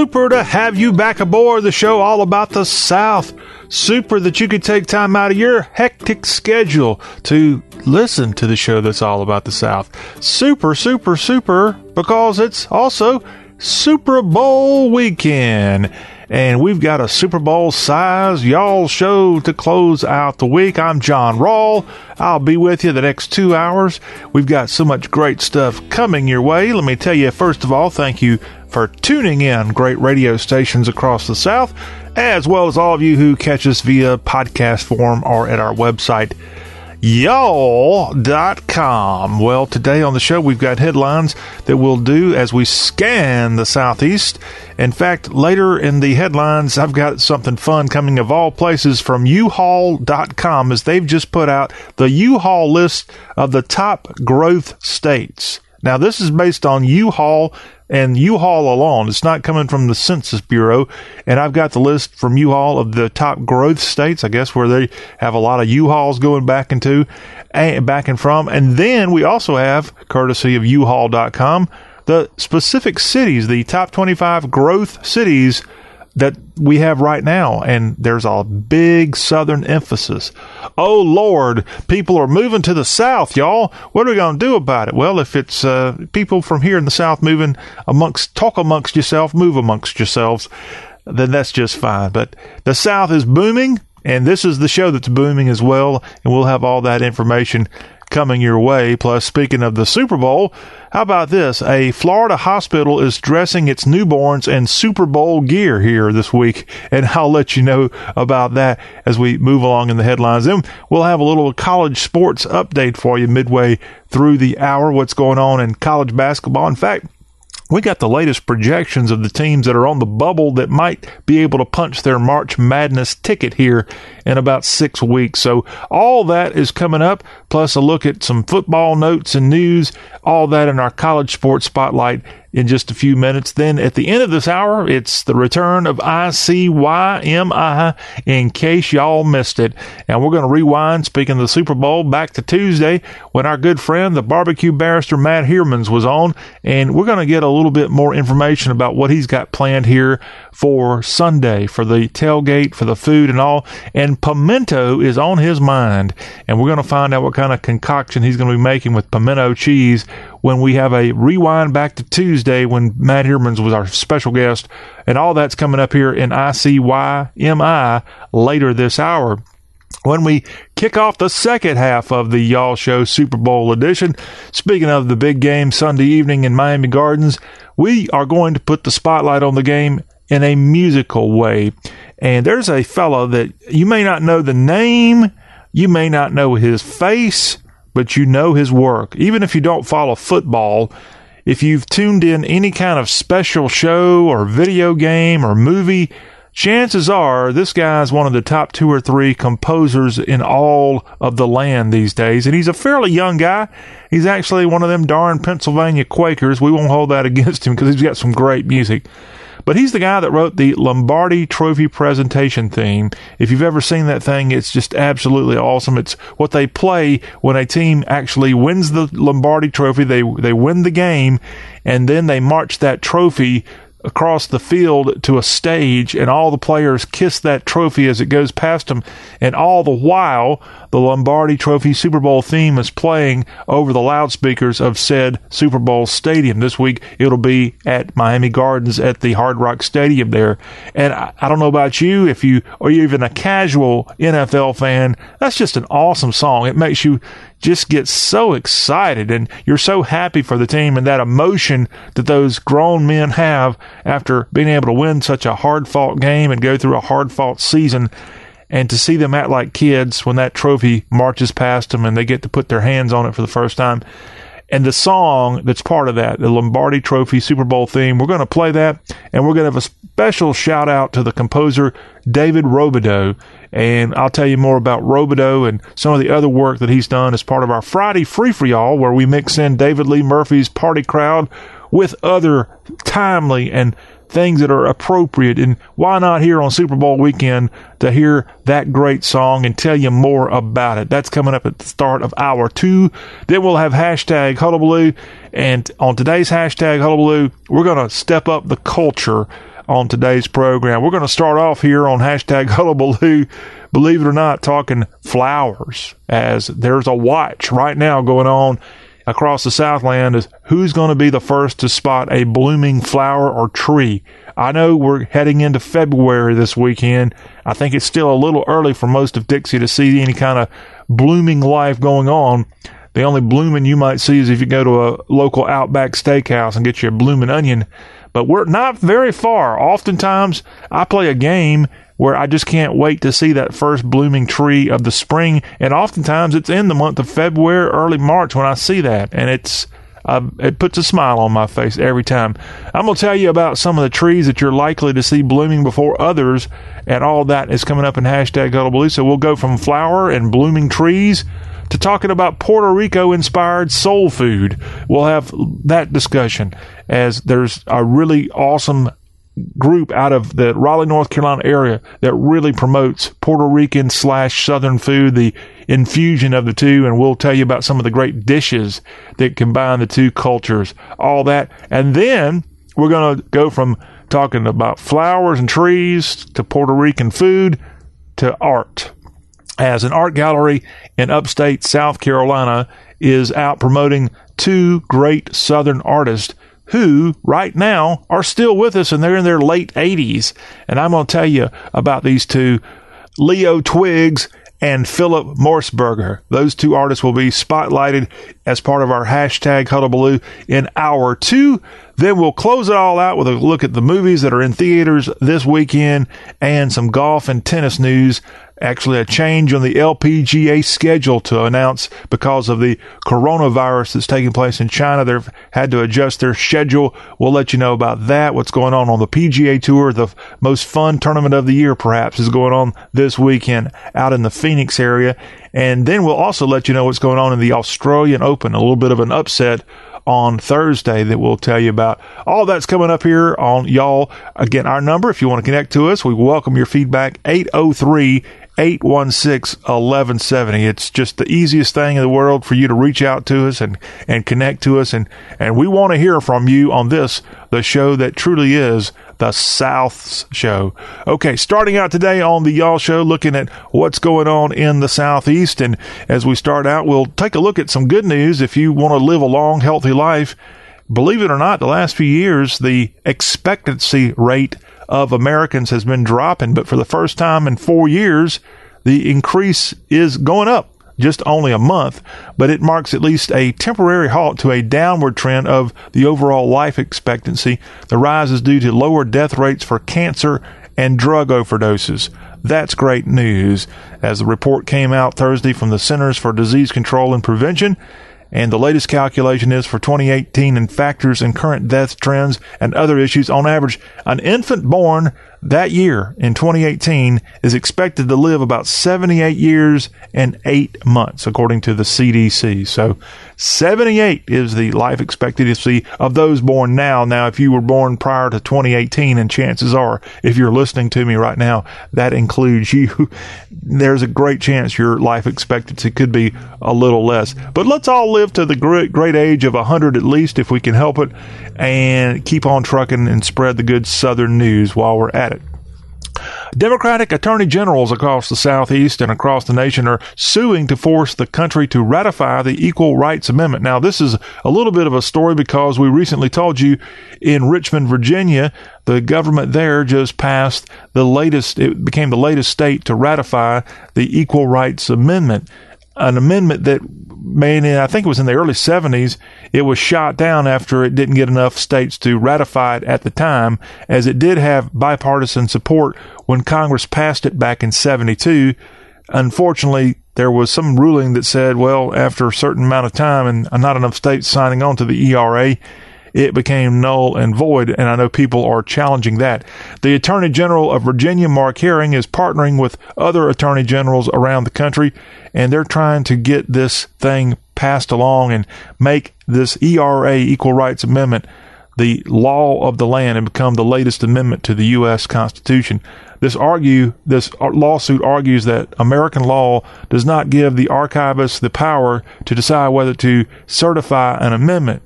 Super to have you back aboard the show all about the South. Super that you could take time out of your hectic schedule to listen to the show that's all about the South. Super, super, super because it's also Super Bowl weekend. And we've got a Super Bowl size y'all show to close out the week. I'm John Rawl. I'll be with you the next two hours. We've got so much great stuff coming your way. Let me tell you, first of all, thank you for tuning in great radio stations across the South, as well as all of you who catch us via podcast form or at our website, y'all.com. Well, today on the show, we've got headlines that we'll do as we scan the Southeast. In fact, later in the headlines, I've got something fun coming of all places from uhaul.com as they've just put out the U-Haul list of the top growth states. Now, this is based on U-Haul and U-Haul alone. It's not coming from the Census Bureau. And I've got the list from U-Haul of the top growth states, I guess, where they have a lot of U-Hauls going back into, back and from. And then we also have, courtesy of U-Haul.com, the specific cities, the top 25 growth cities that we have right now. And there's a big southern emphasis. Oh, Lord, people are moving to the south, y'all. What are we going to do about it? Well, if it's uh, people from here in the south moving amongst, talk amongst yourself, move amongst yourselves, then that's just fine. But the south is booming. And this is the show that's booming as well. And we'll have all that information coming your way. Plus, speaking of the Super Bowl, how about this? A Florida hospital is dressing its newborns in Super Bowl gear here this week, and I'll let you know about that as we move along in the headlines. Then we'll have a little college sports update for you midway through the hour. What's going on in college basketball? In fact, we got the latest projections of the teams that are on the bubble that might be able to punch their March Madness ticket here in about six weeks. So all that is coming up, plus a look at some football notes and news, all that in our college sports spotlight in just a few minutes. Then at the end of this hour, it's the return of ICYMI in case y'all missed it. And we're going to rewind, speaking of the Super Bowl, back to Tuesday when our good friend, the barbecue barrister Matt Heermans, was on. And we're going to get a little bit more information about what he's got planned here for Sunday, for the tailgate, for the food and all. And pimento is on his mind. And we're going to find out what kind of concoction he's going to be making with pimento cheese when we have a rewind back to Tuesday when Matt Hermans was our special guest. And all that's coming up here in ICYMI later this hour. When we kick off the second half of the Y'all Show Super Bowl edition, speaking of the big game Sunday evening in Miami Gardens, we are going to put the spotlight on the game in a musical way. And there's a fellow that you may not know the name, you may not know his face, but you know his work. Even if you don't follow football, if you've tuned in any kind of special show or video game or movie, chances are this guy is one of the top two or three composers in all of the land these days. And he's a fairly young guy. He's actually one of them darn Pennsylvania Quakers. We won't hold that against him because he's got some great music. But he's the guy that wrote the Lombardi Trophy presentation theme. If you've ever seen that thing, it's just absolutely awesome. It's what they play when a team actually wins the Lombardi Trophy. They they win the game, and then they march that trophy across the field to a stage and all the players kiss that trophy as it goes past them and all the while the Lombardi Trophy Super Bowl theme is playing over the loudspeakers of said Super Bowl stadium. This week it'll be at Miami Gardens at the Hard Rock Stadium there. And I, I don't know about you, if you are even a casual NFL fan, that's just an awesome song. It makes you just get so excited and you're so happy for the team and that emotion that those grown men have after being able to win such a hard fought game and go through a hard fought season and to see them act like kids when that trophy marches past them and they get to put their hands on it for the first time. And the song that's part of that, the Lombardi Trophy Super Bowl theme, we're going to play that and we're going to have a special shout out to the composer David Robidoux. And I'll tell you more about Robidoux and some of the other work that he's done as part of our Friday Free for Y'all, where we mix in David Lee Murphy's Party Crowd with other timely and things that are appropriate. And why not here on Super Bowl weekend to hear that great song and tell you more about it? That's coming up at the start of hour two. Then we'll have hashtag Hullabaloo. And on today's hashtag Hullabaloo, we're going to step up the culture on today's program. We're going to start off here on hashtag Hullabaloo, believe it or not, talking flowers, as there's a watch right now going on across the Southland is who's going to be the first to spot a blooming flower or tree. I know we're heading into February this weekend. I think it's still a little early for most of Dixie to see any kind of blooming life going on. The only blooming you might see is if you go to a local Outback steakhouse and get you a blooming onion. But we're not very far. Oftentimes, I play a game where I just can't wait to see that first blooming tree of the spring. And oftentimes it's in the month of February, early March when I see that. And it's, uh, it puts a smile on my face every time. I'm going to tell you about some of the trees that you're likely to see blooming before others. And all that is coming up in hashtag Hullabaloo. So we'll go from flower and blooming trees to talking about Puerto Rico inspired soul food. We'll have that discussion as there's a really awesome group out of the Raleigh, North Carolina area that really promotes Puerto Rican slash Southern food, the infusion of the two, and we'll tell you about some of the great dishes that combine the two cultures, all that. And then we're going to go from talking about flowers and trees to Puerto Rican food to art. As an art gallery in upstate South Carolina is out promoting two great Southern artists who right now are still with us and they're in their late 80s. And I'm going to tell you about these two Leo Twiggs and Philip Morsberger. Those two artists will be spotlighted as part of our hashtag Hullabaloo in hour two. Then we'll close it all out with a look at the movies that are in theaters this weekend and some golf and tennis news actually a change on the LPGA schedule to announce because of the coronavirus that's taking place in China. They've had to adjust their schedule. We'll let you know about that. What's going on on the PGA Tour, the most fun tournament of the year, perhaps, is going on this weekend out in the Phoenix area. And then we'll also let you know what's going on in the Australian Open, a little bit of an upset on Thursday that we'll tell you about. All that's coming up here on y'all. Again, our number, if you want to connect to us, we welcome your feedback 803 816 1170. It's just the easiest thing in the world for you to reach out to us and, and connect to us. And, and we want to hear from you on this, the show that truly is the South's show. Okay, starting out today on the Y'all show, looking at what's going on in the Southeast. And as we start out, we'll take a look at some good news. If you want to live a long, healthy life, believe it or not, the last few years, the expectancy rate of Americans has been dropping, but for the first time in four years, the increase is going up. Just only a month, but it marks at least a temporary halt to a downward trend of the overall life expectancy. The rise is due to lower death rates for cancer and drug overdoses. That's great news. As the report came out Thursday from the Centers for Disease Control and Prevention, and the latest calculation is for 2018 and factors in current death trends and other issues. On average, an infant born that year in 2018 is expected to live about 78 years and eight months, according to the CDC. So 78 is the life expectancy of those born now. Now, if you were born prior to 2018, and chances are, if you're listening to me right now, that includes you, there's a great chance your life expectancy could be a little less. But let's all live to the great, great age of 100 at least if we can help it and keep on trucking and spread the good Southern news while we're at. Democratic attorney generals across the Southeast and across the nation are suing to force the country to ratify the Equal Rights Amendment. Now, this is a little bit of a story because we recently told you in Richmond, Virginia, the government there just passed the latest, it became the latest state to ratify the Equal Rights Amendment an amendment that made in, I think it was in the early 70s. It was shot down after it didn't get enough states to ratify it at the time, as it did have bipartisan support when Congress passed it back in 72. Unfortunately, there was some ruling that said, well, after a certain amount of time and not enough states signing on to the ERA, it became null and void, and I know people are challenging that. The Attorney General of Virginia, Mark Herring, is partnering with other attorney generals around the country, and they're trying to get this thing passed along and make this ERA, Equal Rights Amendment, the law of the land and become the latest amendment to the U.S. Constitution. This argue this lawsuit argues that American law does not give the archivist the power to decide whether to certify an amendment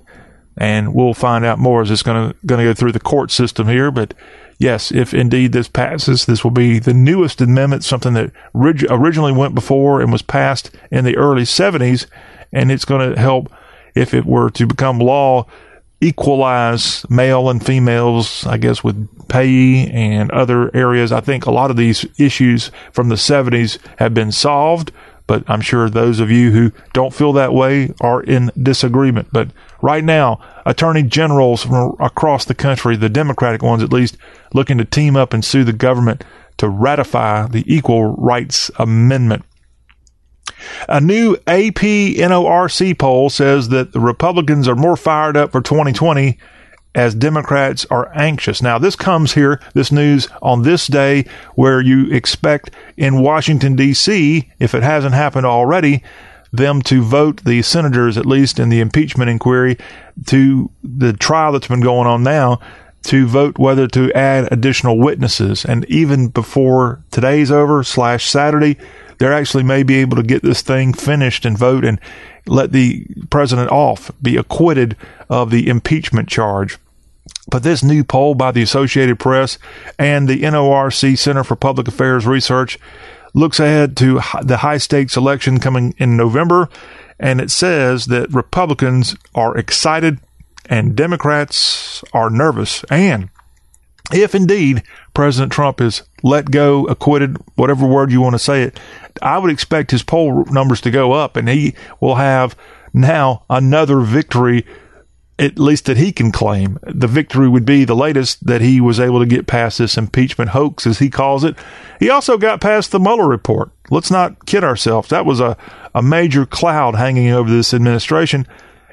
and we'll find out more as it's going to going to go through the court system here. But yes, if indeed this passes, this will be the newest amendment, something that orig- originally went before and was passed in the early 70s, and it's going to help if it were to become law equalize male and females, I guess, with pay and other areas. I think a lot of these issues from the 70s have been solved, but I'm sure those of you who don't feel that way are in disagreement. But right now, attorney generals from across the country, the Democratic ones at least, looking to team up and sue the government to ratify the Equal Rights Amendment. A new AP NORC poll says that the Republicans are more fired up for 2020 as Democrats are anxious. Now, this comes here, this news on this day where you expect in Washington, D.C., if it hasn't happened already, them to vote the senators, at least in the impeachment inquiry, to the trial that's been going on now, to vote whether to add additional witnesses. And even before today's over, slash Saturday, they're actually may be able to get this thing finished and vote and let the president off, be acquitted of the impeachment charge. But this new poll by the Associated Press and the NORC Center for Public Affairs Research looks ahead to the high stakes election coming in November, and it says that Republicans are excited and Democrats are nervous. And if indeed President Trump is let go, acquitted, whatever word you want to say it, I would expect his poll numbers to go up and he will have now another victory, at least that he can claim. The victory would be the latest that he was able to get past this impeachment hoax, as he calls it. He also got past the Mueller report. Let's not kid ourselves. That was a, a major cloud hanging over this administration.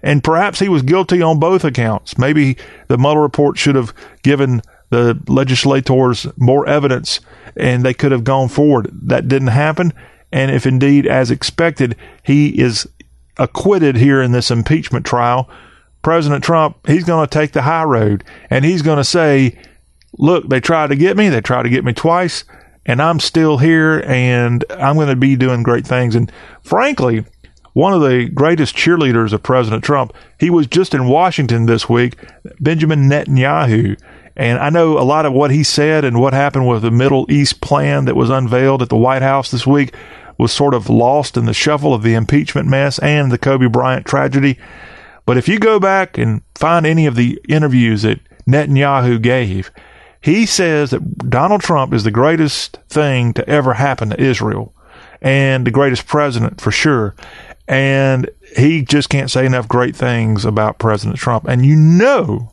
And perhaps he was guilty on both accounts. Maybe the Mueller report should have given the legislators more evidence and they could have gone forward. That didn't happen. And if indeed, as expected, he is acquitted here in this impeachment trial, President Trump, he's going to take the high road and he's going to say, look, they tried to get me. They tried to get me twice and I'm still here and I'm going to be doing great things. And frankly, one of the greatest cheerleaders of President Trump, he was just in Washington this week, Benjamin Netanyahu. And I know a lot of what he said and what happened with the Middle East plan that was unveiled at the White House this week was sort of lost in the shuffle of the impeachment mess and the Kobe Bryant tragedy. But if you go back and find any of the interviews that Netanyahu gave, he says that Donald Trump is the greatest thing to ever happen to Israel and the greatest president for sure. And he just can't say enough great things about President Trump. And you know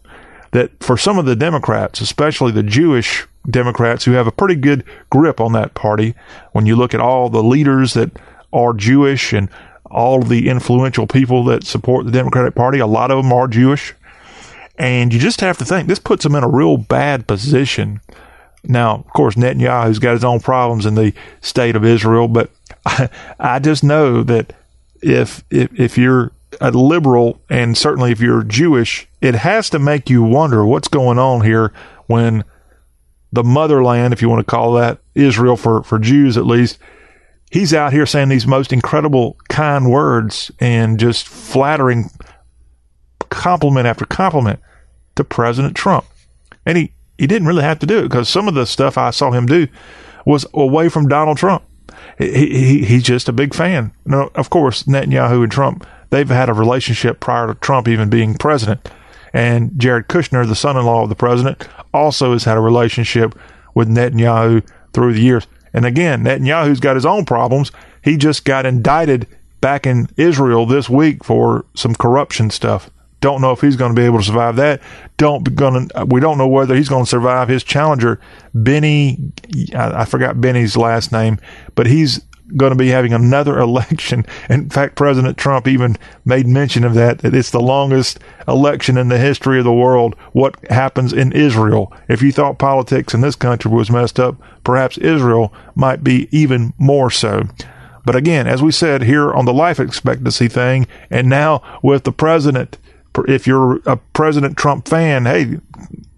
that for some of the Democrats, especially the Jewish Democrats who have a pretty good grip on that party, when you look at all the leaders that are Jewish and all the influential people that support the Democratic Party, a lot of them are Jewish. And you just have to think this puts them in a real bad position. Now, of course, Netanyahu's got his own problems in the state of Israel, but I, I just know that if, if if you're a liberal and certainly if you're Jewish, it has to make you wonder what's going on here when the motherland, if you want to call that Israel for, for Jews at least, he's out here saying these most incredible kind words and just flattering compliment after compliment to President Trump. And he, he didn't really have to do it because some of the stuff I saw him do was away from Donald Trump. He, he, he's just a big fan. Now, of course, Netanyahu and Trump they've had a relationship prior to Trump even being president. And Jared Kushner, the son in law of the president, also has had a relationship with Netanyahu through the years. And again, Netanyahu's got his own problems. He just got indicted back in Israel this week for some corruption stuff. Don't know if he's going to be able to survive that. Don't going to. We don't know whether he's going to survive his challenger, Benny. I, I forgot Benny's last name, but he's going to be having another election. In fact, President Trump even made mention of that, that it's the longest election in the history of the world. What happens in Israel? If you thought politics in this country was messed up, perhaps Israel might be even more so. But again, as we said here on the life expectancy thing, and now with the president, if you're a President Trump fan, hey,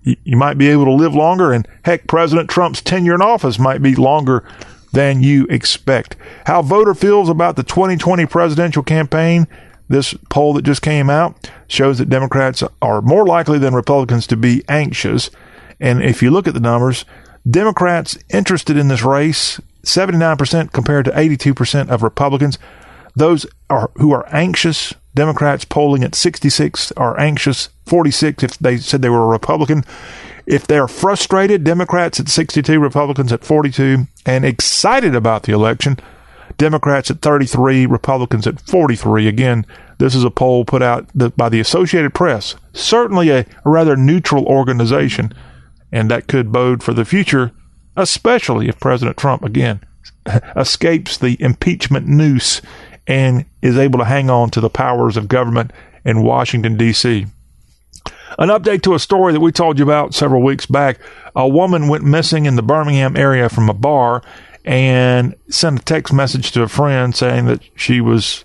you might be able to live longer. And heck, President Trump's tenure in office might be longer than you expect. How voter feels about the 2020 presidential campaign, this poll that just came out shows that Democrats are more likely than Republicans to be anxious. And if you look at the numbers, Democrats interested in this race, 79% compared to 82% of Republicans. Those are who are anxious, Democrats polling at 66 are anxious, 46 if they said they were a Republican. If they're frustrated, Democrats at 62, Republicans at 42, and excited about the election, Democrats at 33, Republicans at 43. Again, this is a poll put out by the Associated Press, certainly a rather neutral organization, and that could bode for the future, especially if President Trump, again, escapes the impeachment noose and is able to hang on to the powers of government in Washington, D.C. An update to a story that we told you about several weeks back. A woman went missing in the Birmingham area from a bar and sent a text message to a friend saying that she was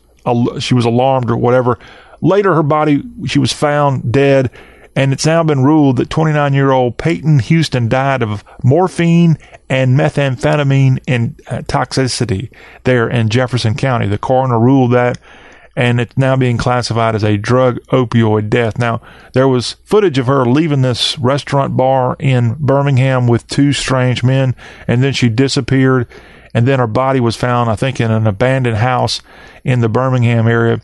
she was alarmed or whatever. Later, her body she was found dead, and it's now been ruled that 29 year old Paighton Houston died of morphine and methamphetamine in uh, toxicity there in Jefferson County. The coroner ruled that and it's now being classified as a drug opioid death. Now, there was footage of her leaving this restaurant bar in Birmingham with two strange men, and then she disappeared. And then her body was found, I think, in an abandoned house in the Birmingham area.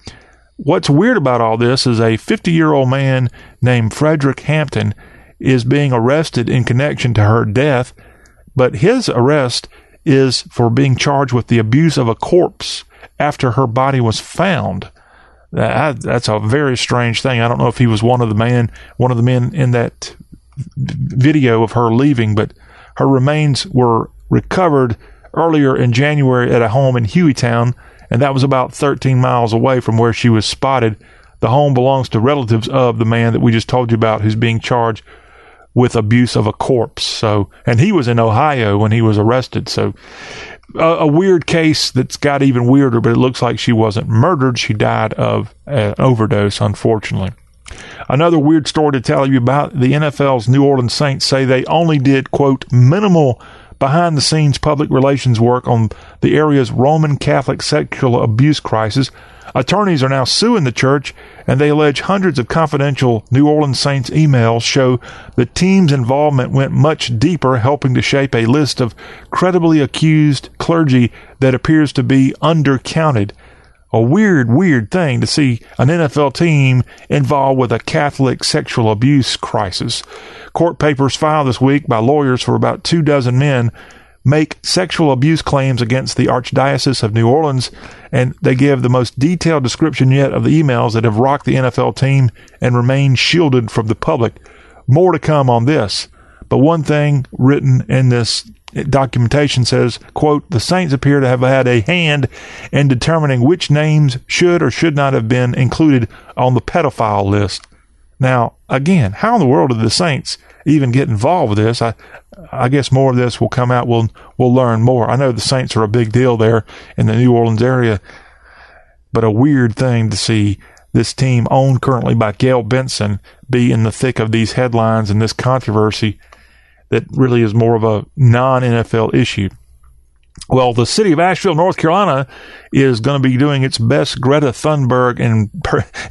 What's weird about all this is a 50 year old man named Frederick Hampton is being arrested in connection to her death, but his arrest is for being charged with the abuse of a corpse after her body was found. That, that's a very strange thing. I don't know if he was one of the man, one of the men in that video of her leaving, but her remains were recovered earlier in January at a home in Hueytown, and that was about 13 miles away from where she was spotted. The home belongs to relatives of the man that we just told you about who's being charged with abuse of a corpse. So, and he was in Ohio when he was arrested. So, a, a, weird case that's got even weirder, but it looks like she wasn't murdered. She died of an overdose, unfortunately. Another weird story to tell you about the NFL's New Orleans Saints say they only did, quote, minimal behind the scenes public relations work on the area's Roman Catholic sexual abuse crisis Attorneys are now suing the church, and they allege hundreds of confidential New Orleans Saints emails show the team's involvement went much deeper, helping to shape a list of credibly accused clergy that appears to be undercounted. A weird, weird thing to see an NFL team involved with a Catholic sexual abuse crisis. Court papers filed this week by lawyers for about two dozen men make sexual abuse claims against the Archdiocese of New Orleans, and they give the most detailed description yet of the emails that have rocked the NFL team and remain shielded from the public. More to come on this. But one thing written in this documentation says, quote, the Saints appear to have had a hand in determining which names should or should not have been included on the pedophile list. Now, again, how in the world did the Saints even get involved with this? I, I guess more of this will come out. We'll we'll learn more. I know the Saints are a big deal there in the New Orleans area, but a weird thing to see this team owned currently by Gayle Benson be in the thick of these headlines and this controversy that really is more of a non NFL issue. Well, the city of Asheville, North Carolina, is going to be doing its best Greta Thunberg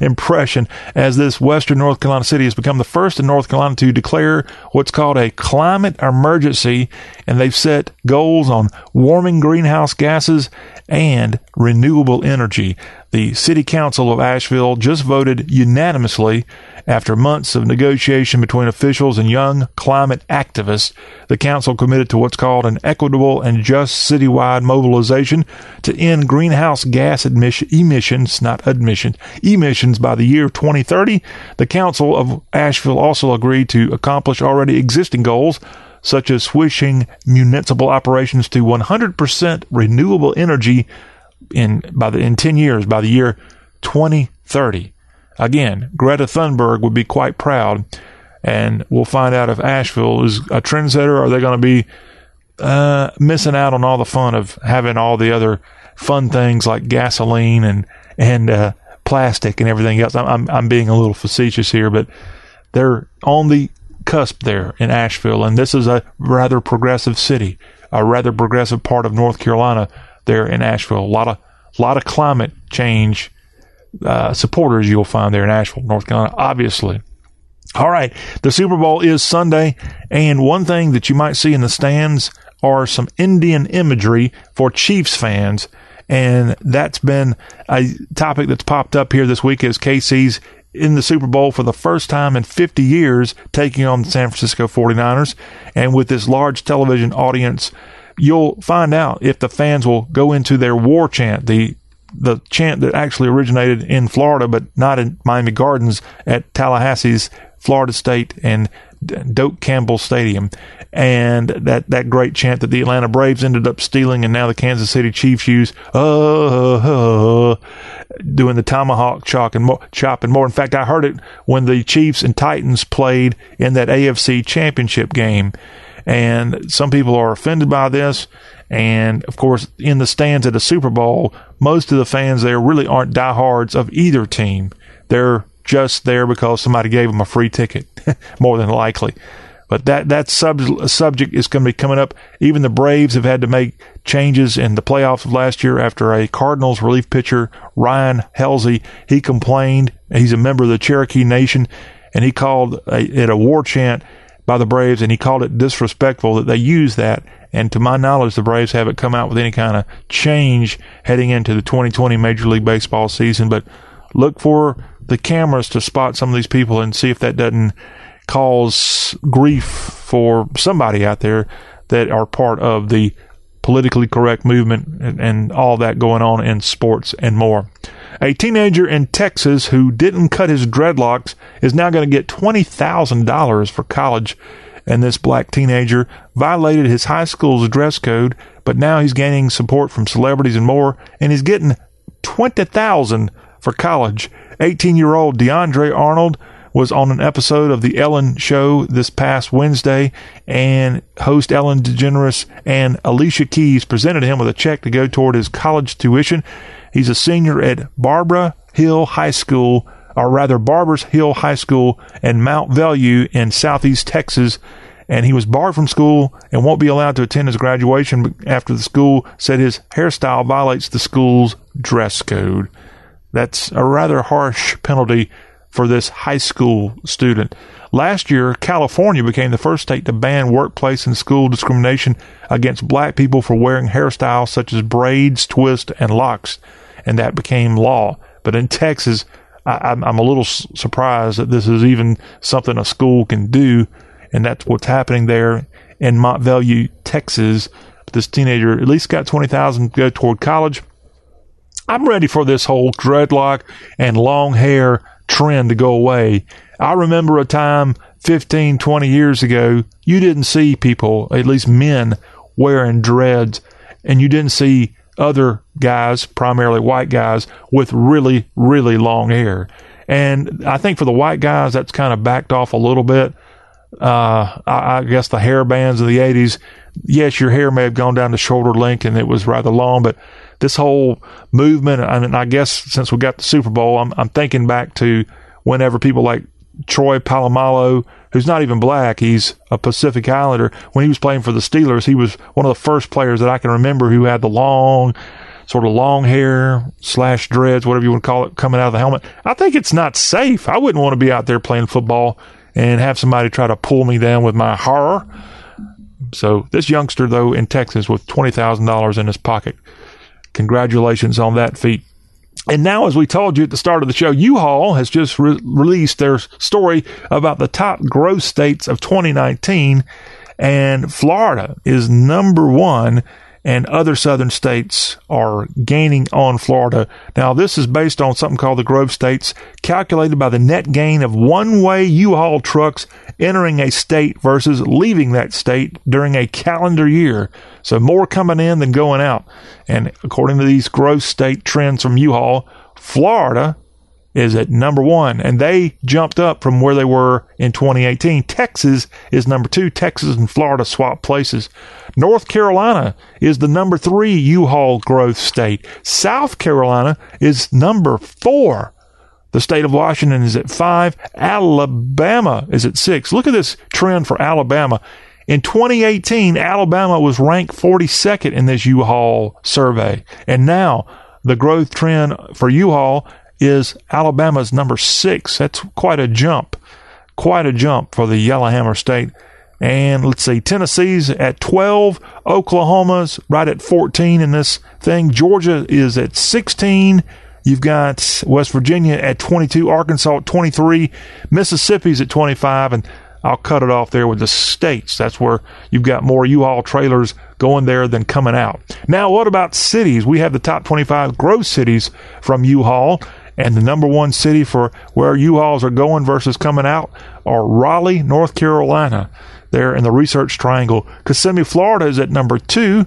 impression as this Western North Carolina city has become the first in North Carolina to declare what's called a climate emergency. And they've set goals on warming greenhouse gases and renewable energy. The City Council of Asheville just voted unanimously after months of negotiation between officials and young climate activists, the council committed to what's called an equitable and just citywide mobilization to end greenhouse gas emissions, not admissions, emissions by the year 2030. The council of Asheville also agreed to accomplish already existing goals such as switching municipal operations to 100% renewable energy in by the in 10 years by the year 2030. Again, Greta Thunberg would be quite proud, and we'll find out if Asheville is a trendsetter or are they going to be uh, missing out on all the fun of having all the other fun things like gasoline and and uh, plastic and everything else. I'm, I'm I'm being a little facetious here, but they're on the cusp there in Asheville, and this is a rather progressive city, a rather progressive part of North Carolina there in Asheville. A lot of lot of climate change uh, supporters you'll find there in Asheville, North Carolina, obviously. All right. The Super Bowl is Sunday. And one thing that you might see in the stands are some Indian imagery for Chiefs fans. And that's been a topic that's popped up here this week as KC's in the Super Bowl for the first time in 50 years, taking on the San Francisco 49ers. And with this large television audience, you'll find out if the fans will go into their war chant, the the chant that actually originated in Florida, but not in Miami Gardens at Tallahassee's Florida State and Doak Campbell Stadium, and that, that great chant that the Atlanta Braves ended up stealing, and now the Kansas City Chiefs use, uh, uh, doing the tomahawk chop and more, chop and more. In fact, I heard it when the Chiefs and Titans played in that AFC Championship game, and some people are offended by this. And of course, in the stands at the Super Bowl, most of the fans there really aren't diehards of either team. They're just there because somebody gave them a free ticket, more than likely. But that that sub- subject is going to be coming up. Even the Braves have had to make changes in the playoffs of last year after a Cardinals relief pitcher, Ryan Helsley, he complained. He's a member of the Cherokee Nation, and he called a, it a war chant by the Braves, and he called it disrespectful that they use that. And to my knowledge, the Braves haven't come out with any kind of change heading into the 2020 Major League Baseball season. But look for the cameras to spot some of these people and see if that doesn't cause grief for somebody out there that are part of the politically correct movement and, and, all that going on in sports and more. A teenager in Texas who didn't cut his dreadlocks is now going to get $20,000 for college. And this black teenager violated his high school's dress code, but now he's gaining support from celebrities and more, and he's getting 20000 for college. 18 year old DeAndre Arnold was on an episode of The Ellen Show this past Wednesday, and host Ellen DeGeneres and Alicia Keys presented him with a check to go toward his college tuition. He's a senior at Barbara Hill High School, or rather, Barbers Hill High School in Mont Belvieu in Southeast Texas. And he was barred from school and won't be allowed to attend his graduation after the school said his hairstyle violates the school's dress code. That's a rather harsh penalty for this high school student. Last year, California became the first state to ban workplace and school discrimination against black people for wearing hairstyles such as braids, twists, and locks, and that became law. But in Texas, I, am a little surprised that this is even something a school can do, and that's what's happening there in Mont Belvieu, Texas. This teenager at least got twenty thousand to go toward college. I'm ready for this whole dreadlock and long hair trend to go away. I remember a time 15, 20 years ago, you didn't see people, at least men, wearing dreads, and you didn't see other guys, primarily white guys, with really, really long hair. And I think for the white guys, that's kind of backed off a little bit. Uh, I, I guess the hair bands of the 80s, yes, your hair may have gone down to shoulder length and it was rather long, but this whole movement. I mean, I guess since we got the Super Bowl, I'm, I'm thinking back to whenever people like Troy Polamalu, who's not even black, he's a Pacific Islander. When he was playing for the Steelers, he was one of the first players that I can remember who had the long, sort of long hair slash dreads, whatever you want to call it, coming out of the helmet. I think it's not safe. I wouldn't want to be out there playing football and have somebody try to pull me down with my hair. So this youngster, though, in Texas with twenty thousand dollars in his pocket, Congratulations on that feat. And now, as we told you at the start of the show, U-Haul has just re- released their story about the top growth states of 2019, and Florida is number one and other southern states are gaining on Florida. Now, this is based on something called the Grove States, calculated by the net gain of one way U Haul trucks entering a state versus leaving that state during a calendar year. So, more coming in than going out. And according to these growth state trends from U Haul, Florida is at number one, and they jumped up from where they were in 2018. Texas is number two. Texas and Florida swap places. North Carolina is the number three U-Haul growth state. South Carolina is number four. The state of Washington is at five. Alabama is at six. Look at this trend for Alabama. In 2018, Alabama was ranked 42nd in this U-Haul survey. And now the growth trend for U-Haul is Alabama's number six. That's quite a jump, quite a jump for the Yellowhammer State. And let's see, Tennessee's at 12, Oklahoma's right at 14 in this thing. Georgia is at 16. You've got West Virginia at 22, Arkansas at 23, Mississippi's at 25, and I'll cut it off there with the states. That's where you've got more U-Haul trailers going there than coming out. Now, what about cities? We have the top 25 gross cities from U-Haul, and the number one city for where U-Hauls are going versus coming out are Raleigh, North Carolina there in the Research Triangle. Kissimmee, Florida is at number two.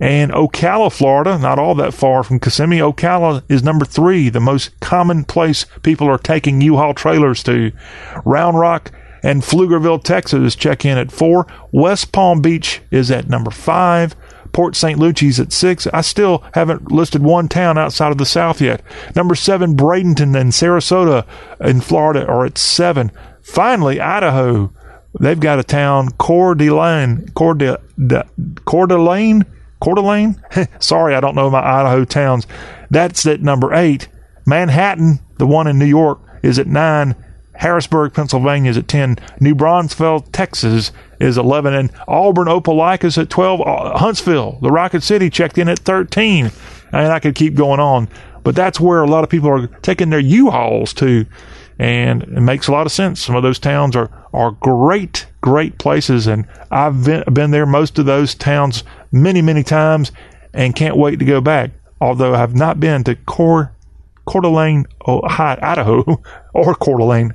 And Ocala, Florida, not all that far from Kissimmee. Ocala is number three, the most common place people are taking U-Haul trailers to. Round Rock and Pflugerville, Texas check in at four. West Palm Beach is at number five. Port St. Lucie's at six. I still haven't listed one town outside of the South yet. Number seven, Bradenton and Sarasota in Florida are at seven. Finally, Idaho They've got a town, Coeur d'Alene, Coeur d'Alene, Coeur d'Alene. Sorry, I don't know my Idaho towns. That's at number eight. Manhattan, the one in New York, is at nine. Harrisburg, Pennsylvania is at 10. New Braunfels, Texas is 11. And Auburn, Opelika is at 12. Uh, Huntsville, the Rocket City, checked in at 13. And I could keep going on. But that's where a lot of people are taking their U-Hauls to and it makes a lot of sense. Some of those towns are are great, great places, and I've been, been there most of those towns many, many times, and can't wait to go back. Although I've not been to Coeur Coeur d'Alene, Ohio, Idaho, or Coeur d'Alene,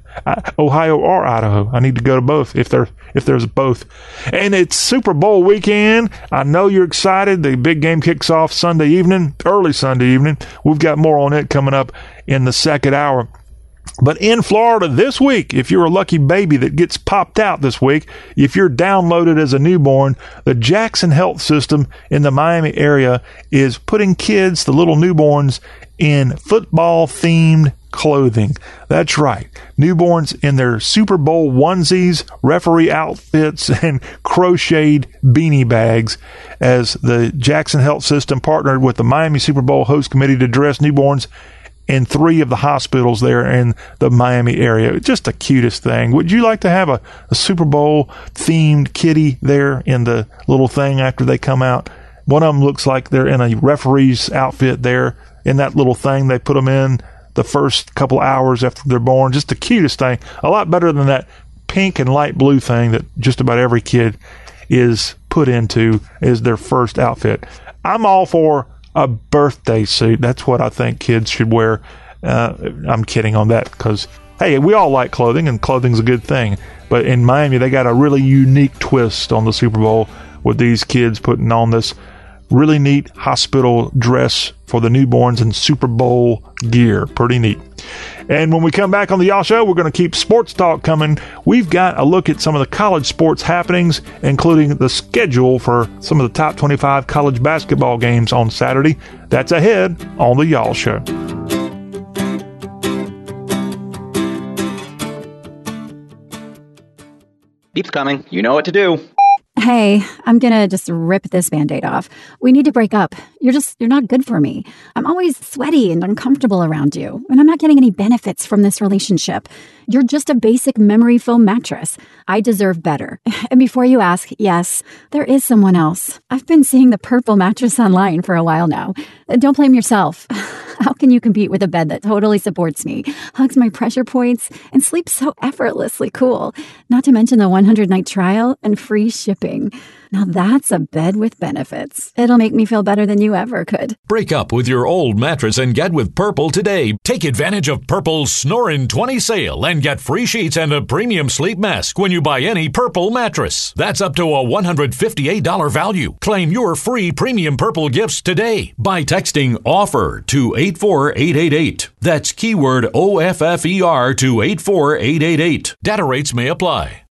Ohio or Idaho. I need to go to both if there if there's both. And it's Super Bowl weekend. I know you're excited. The big game kicks off Sunday evening, early Sunday evening. We've got more on it coming up in the second hour. But in Florida this week, if you're a lucky baby that gets popped out this week, if you're downloaded as a newborn, the Jackson Health System in the Miami area is putting kids, the little newborns, in football themed clothing. That's right. Newborns in their Super Bowl onesies, referee outfits, and crocheted beanie bags as the Jackson Health System partnered with the Miami Super Bowl host committee to dress newborns in three of the hospitals there in the Miami area. Just the cutest thing. Would you like to have a, a Super Bowl themed kitty there in the little thing after they come out? One of them looks like they're in a referee's outfit there in that little thing they put them in the first couple hours after they're born. Just the cutest thing. A lot better than that pink and light blue thing that just about every kid is put into as their first outfit. I'm all for a birthday suit. That's what I think kids should wear. Uh, I'm kidding on that because, hey, we all like clothing and clothing's a good thing. But in Miami, they got a really unique twist on the Super Bowl with these kids putting on this really neat hospital dress for the newborns and Super Bowl gear. Pretty neat. And when we come back on the Y'all Show, we're going to keep sports talk coming. We've got a look at some of the college sports happenings, including the schedule for some of the top 25 college basketball games on Saturday. That's ahead on the Y'all Show. Beep's coming. You know what to do. Hey, I'm gonna just rip this band aid off. We need to break up. You're just, you're not good for me. I'm always sweaty and uncomfortable around you, and I'm not getting any benefits from this relationship. You're just a basic memory foam mattress. I deserve better. And before you ask, yes, there is someone else. I've been seeing the purple mattress online for a while now. Don't blame yourself. How can you compete with a bed that totally supports me, hugs my pressure points, and sleeps so effortlessly cool? Not to mention the 100 night trial and free shipping. Now that's a bed with benefits. It'll make me feel better than you ever could. Break up with your old mattress and get with Purple today. Take advantage of Purple's Snorin' 20 sale and get free sheets and a premium sleep mask when you buy any Purple mattress. That's up to a $158 value. Claim your free premium Purple gifts today by texting OFFER to 84888. That's keyword OFFER to 84888. Data rates may apply.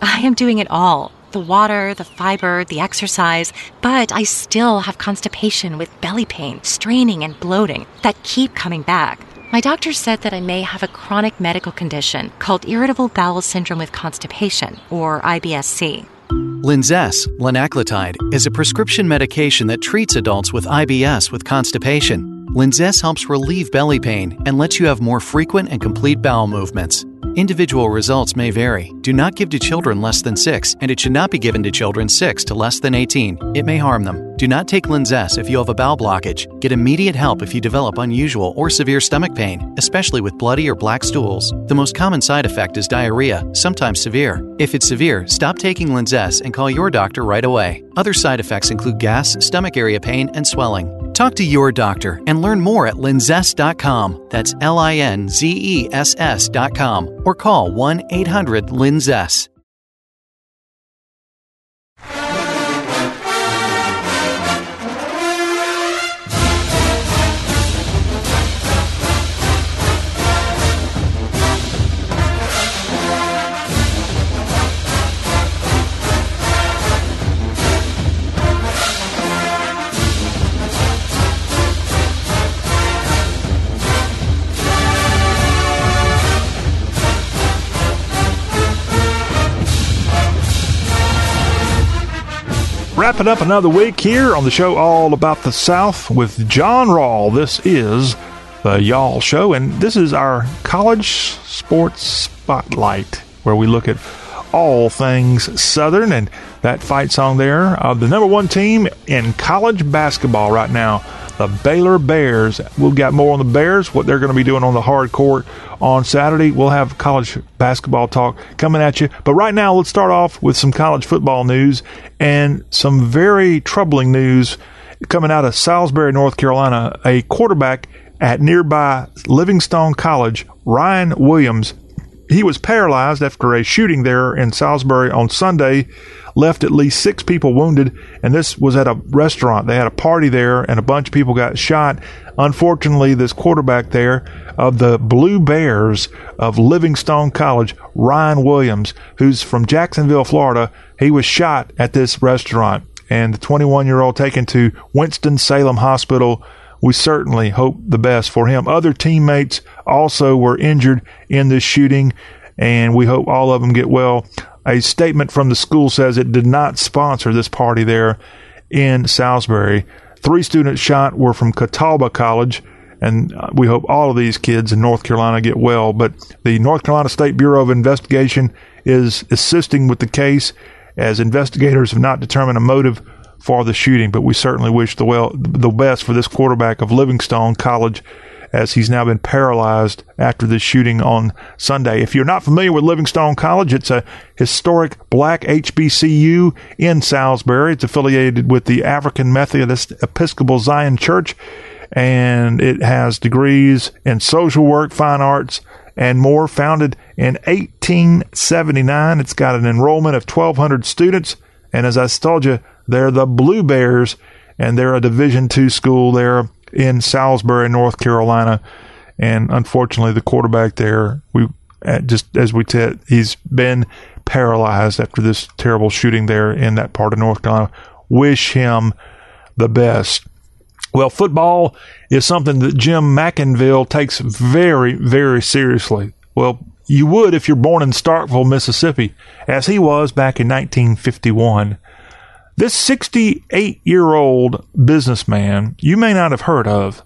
I am doing it all the water, the fiber, the exercise, but I still have constipation with belly pain, straining, and bloating that keep coming back. My doctor said that I may have a chronic medical condition called irritable bowel syndrome with constipation, or IBSC. Linzess, linaclotide, is a prescription medication that treats adults with IBS with constipation. Linzess helps relieve belly pain and lets you have more frequent and complete bowel movements. Individual results may vary. Do not give to children less than 6, and it should not be given to children 6 to less than 18. It may harm them. Do not take Linzess if you have a bowel blockage. Get immediate help if you develop unusual or severe stomach pain, especially with bloody or black stools. The most common side effect is diarrhea, sometimes severe. If it's severe, stop taking Linzess and call your doctor right away. Other side effects include gas, stomach area pain, and swelling. Talk to your doctor and learn more at linzess.com. That's L I N Z E S S.com or call 1 800 Linzess. Wrapping up another week here on the show All About the South with John Rawl. This is the Y'all Show, and this is our college sports spotlight where we look at all things Southern and that fight song there of the number one team in college basketball right now, the Baylor Bears. We've got more on the Bears, what they're going to be doing on the hard court on Saturday. We'll have college basketball talk coming at you. But right now, let's start off with some college football news and some very troubling news coming out of Salisbury, North Carolina. A quarterback at nearby Livingstone College, Ryan Williams, he was paralyzed after a shooting there in Salisbury on Sunday, left at least six people wounded, and this was at a restaurant. They had a party there, and a bunch of people got shot. Unfortunately, this quarterback there of the Blue Bears of Livingstone College, Ryan Williams, who's from Jacksonville, Florida, he was shot at this restaurant, and the 21 year old taken to Winston-Salem Hospital. We certainly hope the best for him. Other teammates also were injured in this shooting, and we hope all of them get well. A statement from the school says it did not sponsor this party there in Salisbury. Three students shot were from Catawba College, and uh, we hope all of these kids in North Carolina get well. But the North Carolina State Bureau of Investigation is assisting with the case as investigators have not determined a motive for the shooting, but we certainly wish the well the best for this quarterback of Livingstone College as he's now been paralyzed after this shooting on Sunday. If you're not familiar with Livingstone College, it's a historic black HBCU in Salisbury. It's affiliated with the African Methodist Episcopal Zion Church, and it has degrees in social work, fine arts, and more. Founded in 1879, it's got an enrollment of 1,200 students, and as I told you, they're the Blue Bears, and they're a Division two school there in Salisbury, North Carolina. And unfortunately, the quarterback there, we just as we said, he's been paralyzed after this terrible shooting there in that part of North Carolina. Wish him the best. Well, football is something that Jim McIngvale takes very, very seriously. Well, you would if you're born in Starkville, Mississippi, as he was back in 1951. This 68 year old businessman you may not have heard of,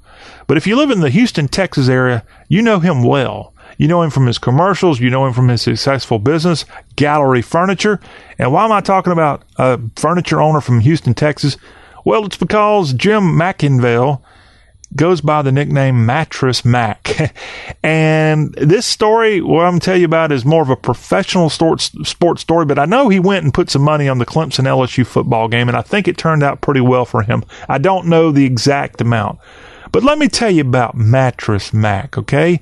but if you live in the Houston, Texas area, you know him well. You know him from his commercials. You know him from his successful business, Gallery Furniture. And why am I talking about a furniture owner from Houston, Texas? Well, it's because Jim McIngvale goes by the nickname Mattress Mac. and this story, what I'm going to tell you about, is more of a professional sports, sports story, but I know he went and put some money on the Clemson LSU football game, and I think it turned out pretty well for him. I don't know the exact amount. But let me tell you about Mattress Mac, okay?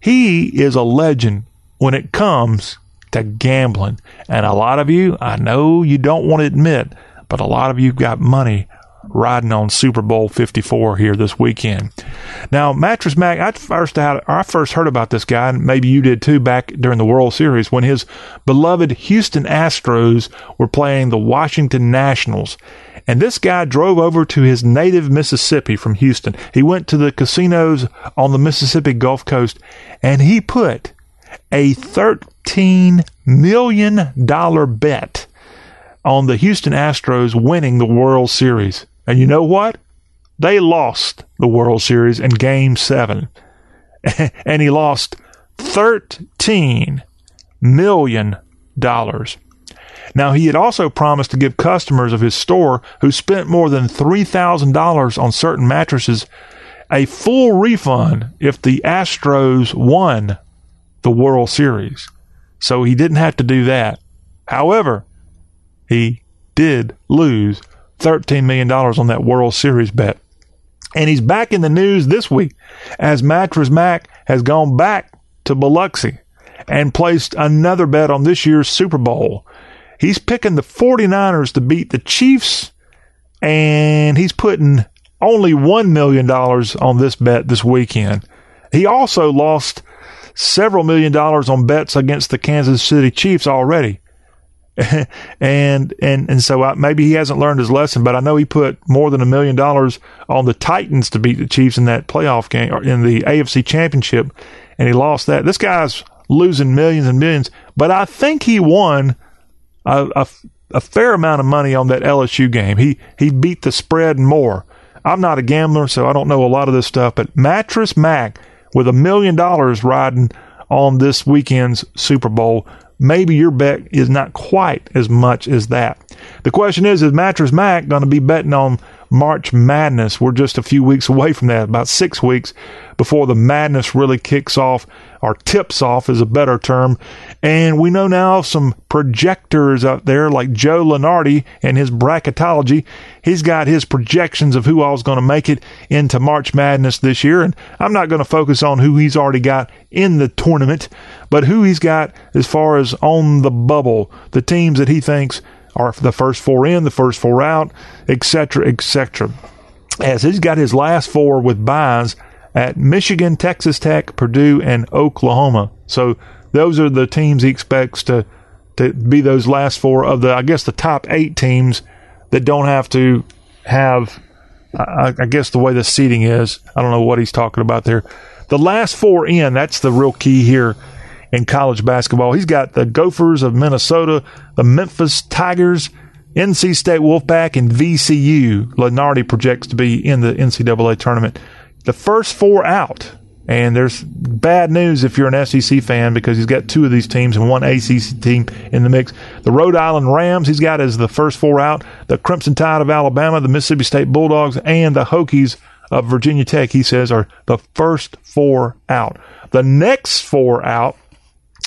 He is a legend when it comes to gambling. And a lot of you, I know you don't want to admit, but a lot of you got money riding on Super Bowl 54 here this weekend. Now, Mattress Mac, I first had, I first heard about this guy, and maybe you did too, back during the World Series when his beloved Houston Astros were playing the Washington Nationals. And this guy drove over to his native Mississippi from Houston. He went to the casinos on the Mississippi Gulf Coast and he put a $13 million bet on the Houston Astros winning the World Series. And you know what? they lost the World Series in game seven. and he lost $13 million. Now, he had also promised to give customers of his store who spent more than $3,000 on certain mattresses a full refund if the Astros won the World Series. So he didn't have to do that. However, he did lose $13 million on that World Series bet. And he's back in the news this week as Mattress Mac has gone back to Biloxi and placed another bet on this year's Super Bowl. He's picking the 49ers to beat the Chiefs, and he's putting only $1 million on this bet this weekend. He also lost several million dollars on bets against the Kansas City Chiefs already. and and and so I, maybe he hasn't learned his lesson, but I know he put more than a million dollars on the Titans to beat the Chiefs in that playoff game or in the AFC Championship, and he lost that. This guy's losing millions and millions, but I think he won a, a, a fair amount of money on that LSU game. He he beat the spread and more. I'm not a gambler, so I don't know a lot of this stuff, but Mattress Mac with a million dollars riding on this weekend's Super Bowl maybe your bet is not quite as much as that. The question is, is Mattress Mac going to be betting on March Madness? We're just a few weeks away from that, about six weeks before the madness really kicks off or tips off is a better term. And we know now some projectors out there like Joe Lunardi and his bracketology. He's got his projections of who all's going to make it into March Madness this year. And I'm not going to focus on who he's already got in the tournament, but who he's got as far as on the bubble, the teams that he thinks are the first four in, the first four out, etc., etc. As he's got his last four with byes at Michigan, Texas Tech, Purdue, and Oklahoma. So those are the teams he expects to to be those last four of the I guess the top eight teams that don't have to have I, I guess the way the seating is. I don't know what he's talking about there. The last four in, that's the real key here in college basketball. He's got the Gophers of Minnesota, the Memphis Tigers, NC State Wolfpack, and VCU. Lunardi projects to be in the NCAA tournament the first four out. And there's bad news if you're an SEC fan because he's got two of these teams and one ACC team in the mix. The Rhode Island Rams, he's got as the first four out. The Crimson Tide of Alabama, the Mississippi State Bulldogs, and the Hokies of Virginia Tech, he says, are the first four out. The next four out,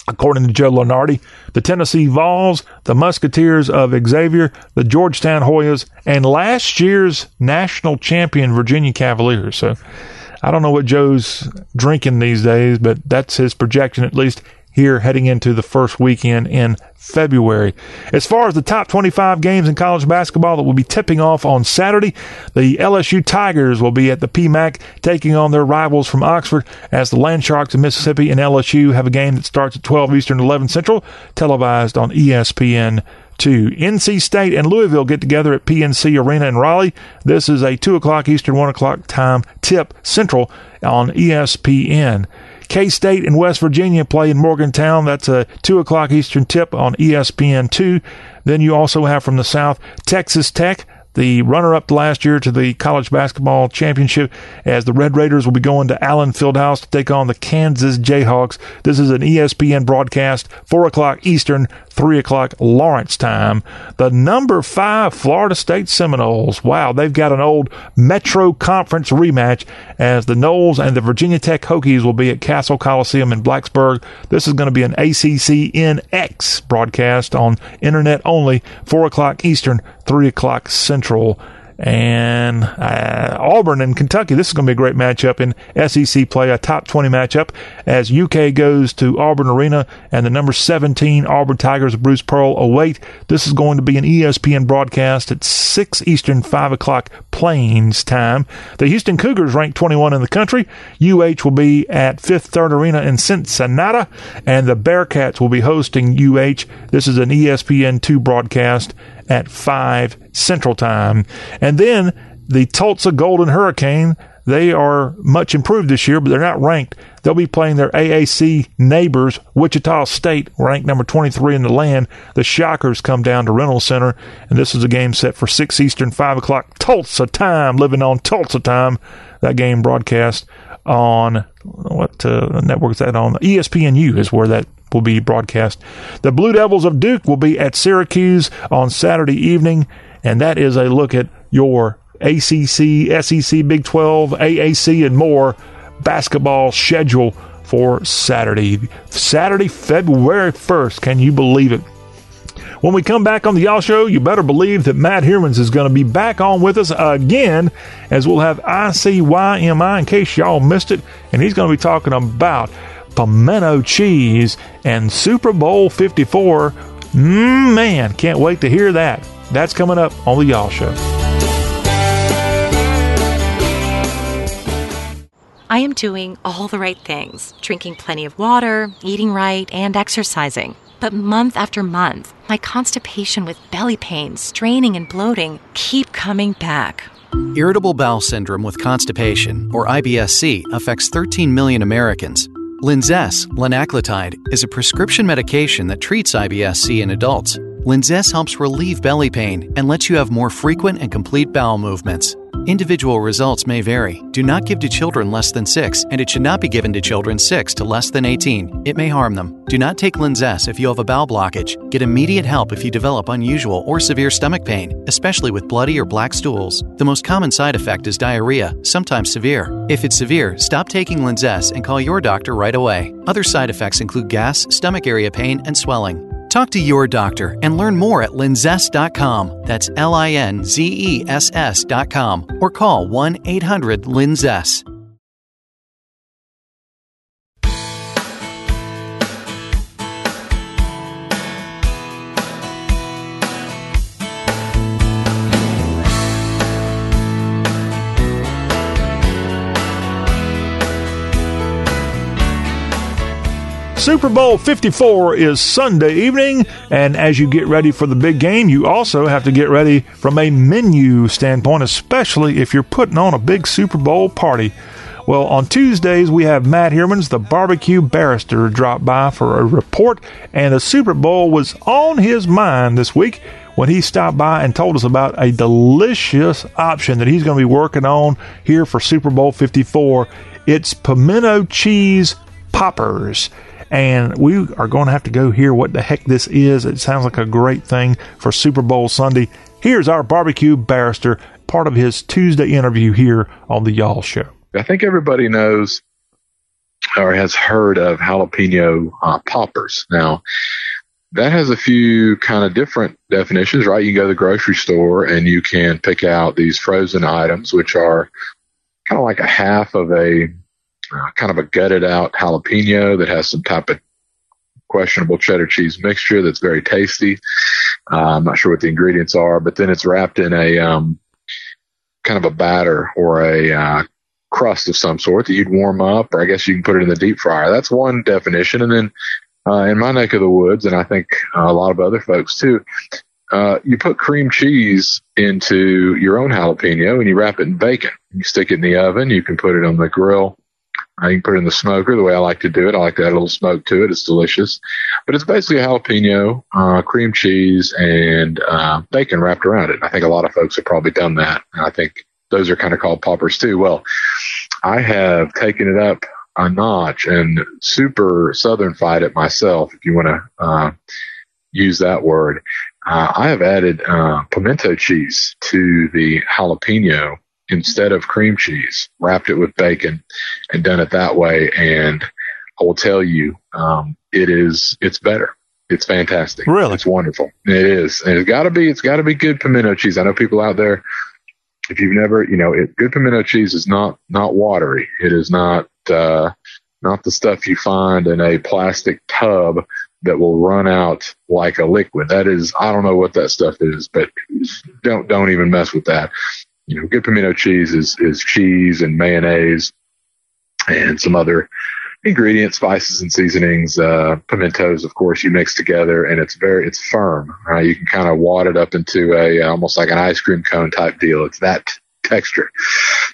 according to Joe Lunardi, the Tennessee Vols, the Musketeers of Xavier, the Georgetown Hoyas, and last year's national champion Virginia Cavaliers. So I don't know what Joe's drinking these days, but that's his projection, at least here heading into the first weekend in February. As far as the top 25 games in college basketball that will be tipping off on Saturday, the LSU Tigers will be at the PMAC taking on their rivals from Oxford as the Land Sharks of Mississippi and LSU have a game that starts at 12 Eastern, 11 Central, televised on ESPN two. NC State and Louisville get together at PNC Arena in Raleigh. This is a 2 o'clock Eastern, 1 o'clock time tip central on ESPN. K State and West Virginia play in Morgantown. That's a 2 o'clock Eastern tip on ESPN2. Then you also have from the South Texas Tech the runner up last year to the college basketball championship, as the Red Raiders will be going to Allen Fieldhouse to take on the Kansas Jayhawks. This is an ESPN broadcast, 4 o'clock Eastern, 3 o'clock Lawrence time. The number five Florida State Seminoles. Wow, they've got an old Metro Conference rematch as the Noles and the Virginia Tech Hokies will be at Cassell Coliseum in Blacksburg. This is going to be an ACCNX broadcast on internet only, 4 o'clock Eastern, 3 o'clock Central and uh, Auburn and Kentucky. This is going to be a great matchup in SEC play, a top 20 matchup as UK goes to Auburn Arena and the number 17 Auburn Tigers Bruce Pearl await. This is going to be an ESPN broadcast at 6 Eastern, 5 o'clock Plains time. The Houston Cougars ranked 21 in the country. UH will be at Fifth Third Arena in Cincinnati, and the Bearcats will be hosting UH. This is an ESPN2 broadcast at 5 Central Time. And then the Tulsa Golden Hurricane, They are much improved this year, but they're not ranked. They'll be playing their AAC neighbors, Wichita State, ranked number 23 in the land. The Shockers come down to Reynolds Center, and this is a game set for 6 Eastern, 5 o'clock Tulsa time, living on Tulsa time. That game broadcast on what uh, network is that on? ESPNU is where that will be broadcast. The Blue Devils of Duke will be at Syracuse on Saturday evening, and that is a look at your ACC, SEC, Big 12, AAC, and more basketball schedule for Saturday. Saturday, February 1st. Can you believe it? When we come back on the Y'all Show, you better believe that Matt Hermans is going to be back on with us again, as we'll have ICYMI in case y'all missed it, and he's going to be talking about pimento cheese and Super Bowl 54. Mm, man, can't wait to hear that. That's coming up on the Y'all Show. I am doing all the right things drinking plenty of water, eating right, and exercising. But month after month, my constipation with belly pain, straining, and bloating keep coming back. Irritable bowel syndrome with constipation, or IBSC, affects 13 million Americans. Linzess, linaclotide, is a prescription medication that treats IBS-C in adults. Linzess helps relieve belly pain and lets you have more frequent and complete bowel movements. Individual results may vary. Do not give to children less than 6, and it should not be given to children 6 to less than 18. It may harm them. Do not take Linzess if you have a bowel blockage. Get immediate help if you develop unusual or severe stomach pain, especially with bloody or black stools. The most common side effect is diarrhea, sometimes severe. If it's severe, stop taking Linzess and call your doctor right away. Other side effects include gas, stomach area pain, and swelling. Talk to your doctor and learn more at linzess.com. That's L I N Z E S S.com or call 1 800 Linzess. Super Bowl 54 is Sunday evening, and as you get ready for the big game, you also have to get ready from a menu standpoint, especially if you're putting on a big Super Bowl party. Well, on Tuesdays, we have Matt Hermans, the barbecue barrister, drop by for a report, and the Super Bowl was on his mind this week when he stopped by and told us about a delicious option that he's going to be working on here for Super Bowl 54. It's pimento cheese poppers and we are going to have to go hear what the heck this is. It sounds like a great thing for Super Bowl Sunday. Here's our barbecue barrister, part of his Tuesday interview here on the Y'all Show. I think everybody knows or has heard of jalapeno uh, poppers. Now, that has a few kind of different definitions, right? You go to the grocery store and you can pick out these frozen items, which are kind of like a half of a uh, kind of a gutted out jalapeno that has some type of questionable cheddar cheese mixture that's very tasty. Uh, I'm not sure what the ingredients are, but then it's wrapped in a um, kind of a batter or a uh, crust of some sort that you'd warm up, or I guess you can put it in the deep fryer. That's one definition. And then uh, in my neck of the woods, and I think a lot of other folks too, uh, you put cream cheese into your own jalapeno and you wrap it in bacon. You stick it in the oven. You can put it on the grill I can put it in the smoker the way I like to do it. I like to add a little smoke to it. It's delicious. But it's basically a jalapeno, uh, cream cheese, and uh, bacon wrapped around it. I think a lot of folks have probably done that. And I think those are kind of called poppers too. Well, I have taken it up a notch and super southern fied it myself, if you want to uh, use that word. Uh, I have added uh, pimento cheese to the jalapeno instead of cream cheese, wrapped it with bacon, and done it that way. And I will tell you, um, it is it's better. It's fantastic. Really, it's wonderful. It is. And it's got to be. It's got to be good pimento cheese. I know people out there. If you've never, you know, it, good pimento cheese is not not watery. It is not uh, not the stuff you find in a plastic tub that will run out like a liquid. That is, I don't know what that stuff is, but don't don't even mess with that you know, good pimento cheese is, is cheese and mayonnaise and some other ingredients, spices and seasonings, uh, pimentos, of course, you mix together and it's very, it's firm, right? You can kind of wad it up into a, almost like an ice cream cone type deal. It's that texture.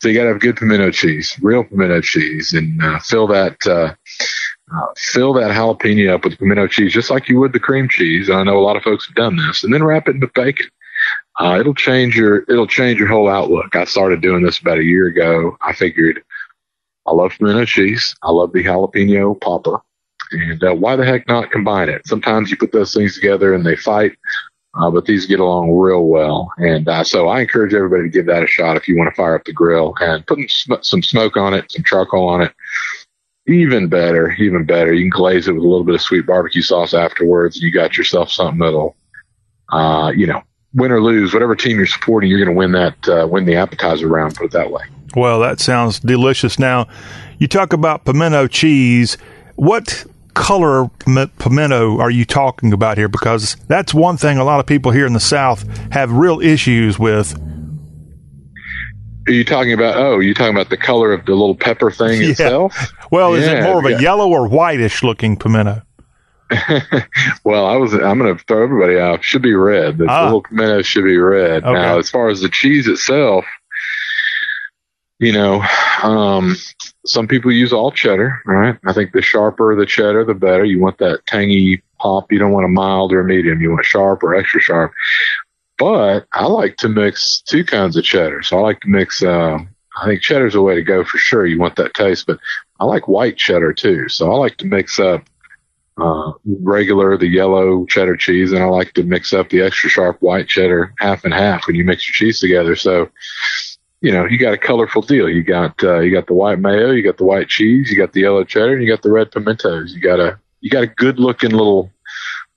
So you got to have good pimento cheese, real pimento cheese, and uh, fill that uh, uh, fill that jalapeno up with pimento cheese, just like you would the cream cheese. I know a lot of folks have done this, and then wrap it in the bacon. Uh, it'll change your it'll change your whole outlook. I started doing this about a year ago. I figured I love pimento cheese. I love the jalapeno popper. And uh, why the heck not combine it? Sometimes you put those things together and they fight, uh, but these get along real well. And uh, so I encourage everybody to give that a shot if you want to fire up the grill and put sm- some smoke on it, some charcoal on it. Even better, even better. You can glaze it with a little bit of sweet barbecue sauce afterwards. You got yourself something that'll, uh, you know, win or lose, whatever team you're supporting, you're going to win that, uh, win the appetizer round. Put it that way. Well, that sounds delicious. Now, you talk about pimento cheese. What color pimento are you talking about here? Because that's one thing a lot of people here in the South have real issues with. Are you talking about? Oh, you talking about the color of the little pepper thing yeah. itself? Well, yeah, is it more of a yeah. yellow or whitish looking pimento? well, I was. I'm going to throw everybody out. Should be red. The ah. little pimento should be red. Okay. Now, as far as the cheese itself, you know, um, some people use all cheddar, right? I think the sharper the cheddar, the better. You want that tangy pop. You don't want a mild or a medium. You want sharp or extra sharp. But I like to mix two kinds of cheddar. So I like to mix, uh, I think cheddar's a way to go for sure. You want that taste, but I like white cheddar too. So I like to mix up, uh, regular, the yellow cheddar cheese, and I like to mix up the extra sharp white cheddar half and half when you mix your cheese together. So, you know, you got a colorful deal. You got uh, you got the white mayo, you got the white cheese, you got the yellow cheddar, and you got the red pimentos. You got a you got a good looking little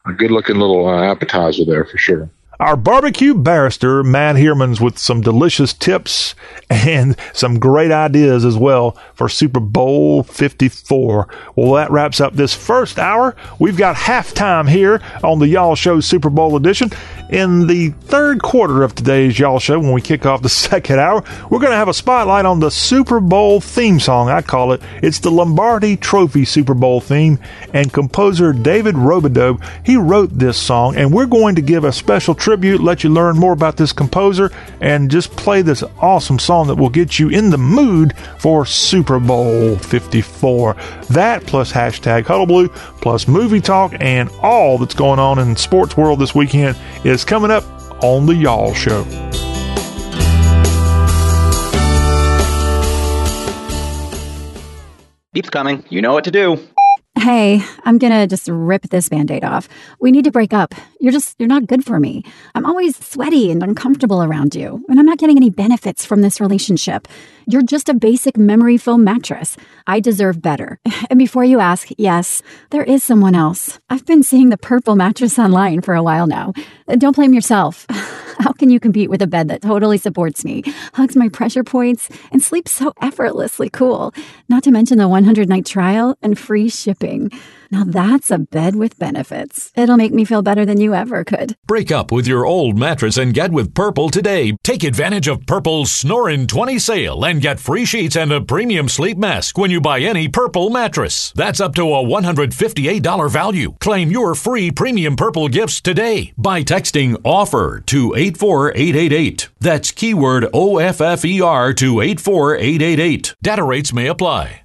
a good looking little uh, appetizer there for sure. Our barbecue barrister, Matt Hermans, with some delicious tips and some great ideas as well for Super Bowl 54. Well, that wraps up this first hour. We've got halftime here on the Y'all Show Super Bowl edition. In the third quarter of today's Y'all Show, when we kick off the second hour, we're going to have a spotlight on the Super Bowl theme song. I call it. It's the Lombardi Trophy Super Bowl theme, and composer David Robidoux, he wrote this song, and we're going to give a special tribute, let you learn more about this composer, and just play this awesome song that will get you in the mood for Super Bowl 54. That plus hashtag Huddleblue, plus movie talk and all that's going on in sports world this weekend is coming up on the Y'all Show. Beep's coming. You know what to do. Hey, I'm gonna just rip this band aid off. We need to break up. You're just, you're not good for me. I'm always sweaty and uncomfortable around you, and I'm not getting any benefits from this relationship. You're just a basic memory foam mattress. I deserve better. And before you ask, yes, there is someone else. I've been seeing the purple mattress online for a while now. Uh, don't blame yourself. How can you compete with a bed that totally supports me, hugs my pressure points, and sleeps so effortlessly cool? Not to mention the 100 night trial and free shipping. Now that's a bed with benefits. It'll make me feel better than you ever could. Break up with your old mattress and get with Purple today. Take advantage of Purple's Snorin' 20 sale and get free sheets and a premium sleep mask when you buy any Purple mattress. That's up to a $158 value. Claim your free premium Purple gifts today by texting OFFER to 84888. That's keyword OFFER to 84888. Data rates may apply.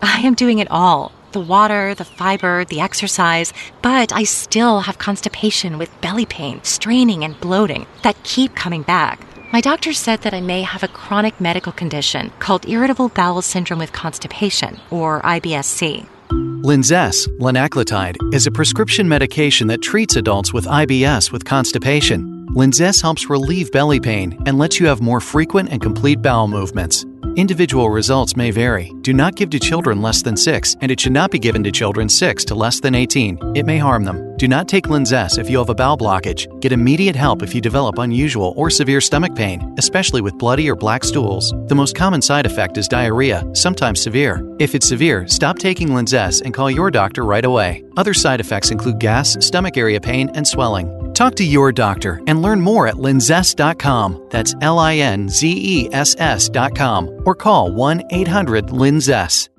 I am doing it all the water, the fiber, the exercise, but I still have constipation with belly pain, straining, and bloating that keep coming back. My doctor said that I may have a chronic medical condition called irritable bowel syndrome with constipation, or IBSC. Linzess, linaclotide, is a prescription medication that treats adults with IBS with constipation. Linzess helps relieve belly pain and lets you have more frequent and complete bowel movements. Individual results may vary. Do not give to children less than 6, and it should not be given to children 6 to less than 18. It may harm them. Do not take Linzess if you have a bowel blockage. Get immediate help if you develop unusual or severe stomach pain, especially with bloody or black stools. The most common side effect is diarrhea, sometimes severe. If it's severe, stop taking Linzess and call your doctor right away. Other side effects include gas, stomach area pain, and swelling. Talk to your doctor and learn more at linzess.com. That's L I N Z E S S.com or call 1 800 Linzess.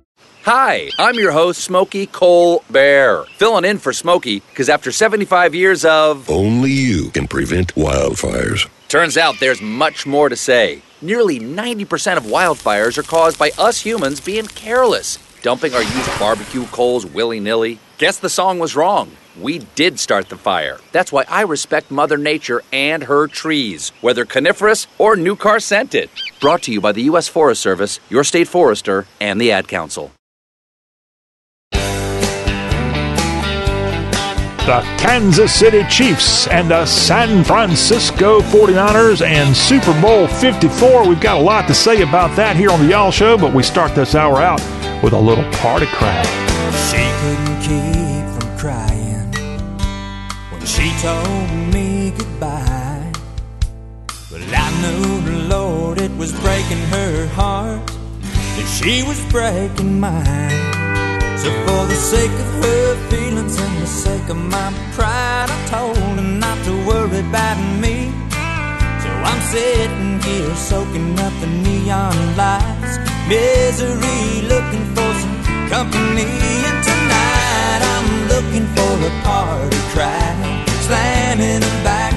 Hi, I'm your host, Smokey Cole Bear, filling in for Smokey because after 75 years of. Only you can prevent wildfires. Turns out there's much more to say. Nearly 90% of wildfires are caused by us humans being careless, dumping our used barbecue coals willy nilly. Guess the song was wrong. We did start the fire. That's why I respect Mother Nature and her trees, whether coniferous or new car scented. Brought to you by the U.S. Forest Service, your state forester, and the Ad Council. The Kansas City Chiefs and the San Francisco 49ers and Super Bowl 54. We've got a lot to say about that here on the Y'all Show, but we start this hour out with a little party crowd. She couldn't keep from crying when she told me goodbye. But I knew Lord, it was breaking her heart, that she was breaking mine. So for the sake of her feelings and the sake of my pride, I told her not to worry about me. So I'm sitting here soaking up the neon lights, misery, looking for some company. And tonight I'm looking for a party crowd, slamming them back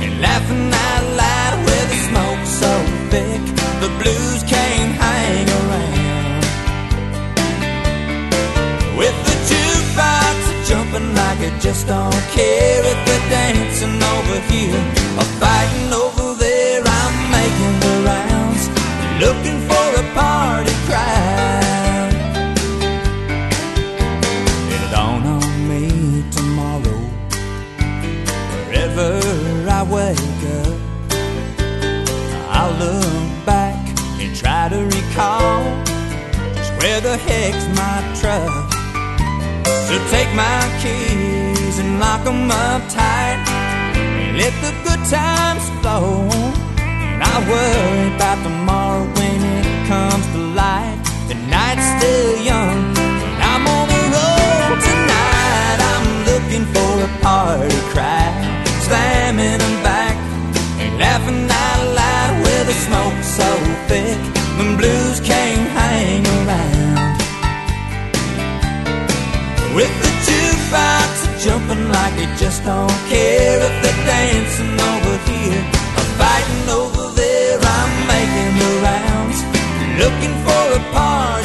and laughing out loud with the smoke so thick the blues can't hang With the jukebox jumping like it just don't care if they're dancing over here or fighting over there. I'm making the rounds, looking for a party crowd. It'll dawn on me tomorrow, wherever I wake up. I'll look back and try to recall just where the heck's my truck. So take my keys and lock 'em up tight and let the good times flow. And I worry about tomorrow when it comes to light. The night's still young and I'm on the road tonight. I'm looking for a party crowd, slamming them back and laughing out loud with the smoke so thick. The blues can't hang around. With the jukebox jumping like they just don't care if they're dancing over here or fighting over there. I'm making the rounds, looking for a party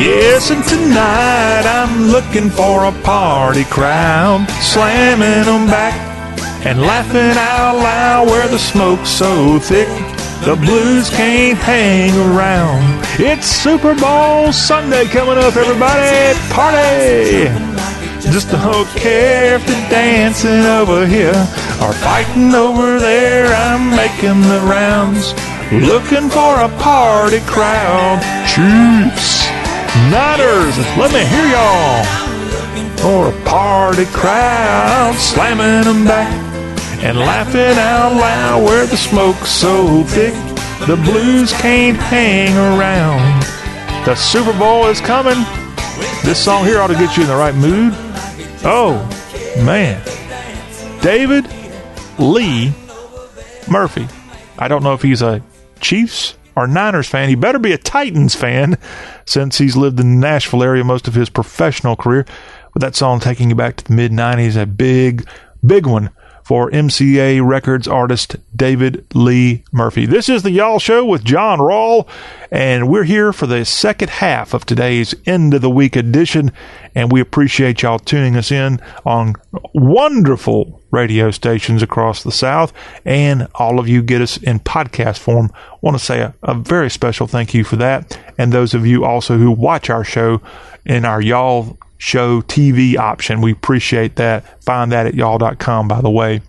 Yes, and tonight I'm looking for a party crowd, slamming them back and laughing out loud where the smoke's so thick. The blues can't hang around. It's Super Bowl Sunday coming up, everybody. Party! Just don't care if they're dancing over here or fighting over there. I'm making the rounds, looking for a party crowd. Chiefs, Niners, let me hear y'all. For a party crowd, slamming them back and laughing out loud where the smoke's so thick the blues can't hang around. The Super Bowl is coming. This song here ought to get you in the right mood. Oh, man. David Lee Murphy. I don't know if he's a Chiefs or Niners fan. He better be a Titans fan since he's lived in the Nashville area most of his professional career. But that song taking you back to the mid 90s, a big, big one for MCA Records artist David Lee Murphy. This is the Y'all Show with John Rawl, and we're here for the second half of today's end of the week edition. And we appreciate y'all tuning us in on wonderful radio stations across the South, and all of you get us in podcast form. want to say a, a very special thank you for that, and those of you also who watch our show in our Y'all show TV option. We appreciate that. Find that at y'all.com, by the way.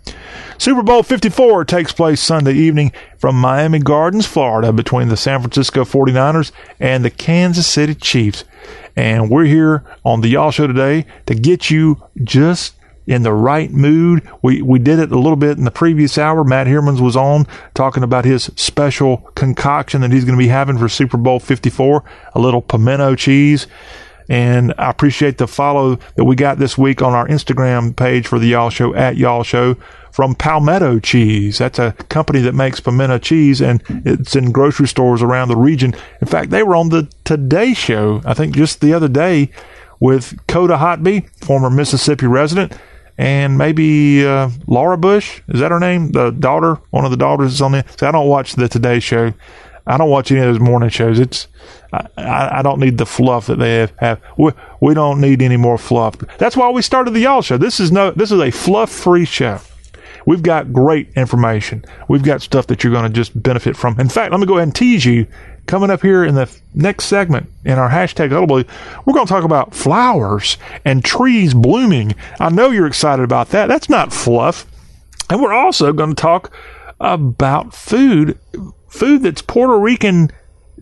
Super Bowl 54 takes place Sunday evening from Miami Gardens, Florida, between the San Francisco 49ers and the Kansas City Chiefs. And we're here on the Y'all Show today to get you just in the right mood. We we did it a little bit in the previous hour. Matt Hermans was on talking about his special concoction that he's going to be having for Super Bowl 54, a little pimento cheese And I appreciate the follow that we got this week on our Instagram page for the Y'all Show at Y'all Show from Palmetto Cheese. That's a company that makes pimento cheese and it's in grocery stores around the region. In fact, they were on the Today Show, I think just the other day, with Coda Hotby, former Mississippi resident, and maybe uh, Laura Bush. Is that her name? The daughter, one of the daughters is on there. So I don't watch the Today Show. I don't watch any of those morning shows. It's I, I don't need the fluff that they have. have. We, we don't need any more fluff. That's why we started the Y'all Show. This is no this is a fluff free show. We've got great information. We've got stuff that you're going to just benefit from. In fact, let me go ahead and tease you. Coming up here in the next segment in our hashtag Huddleblue, we're going to talk about flowers and trees blooming. I know you're excited about that. That's not fluff. And we're also going to talk about food food that's Puerto Rican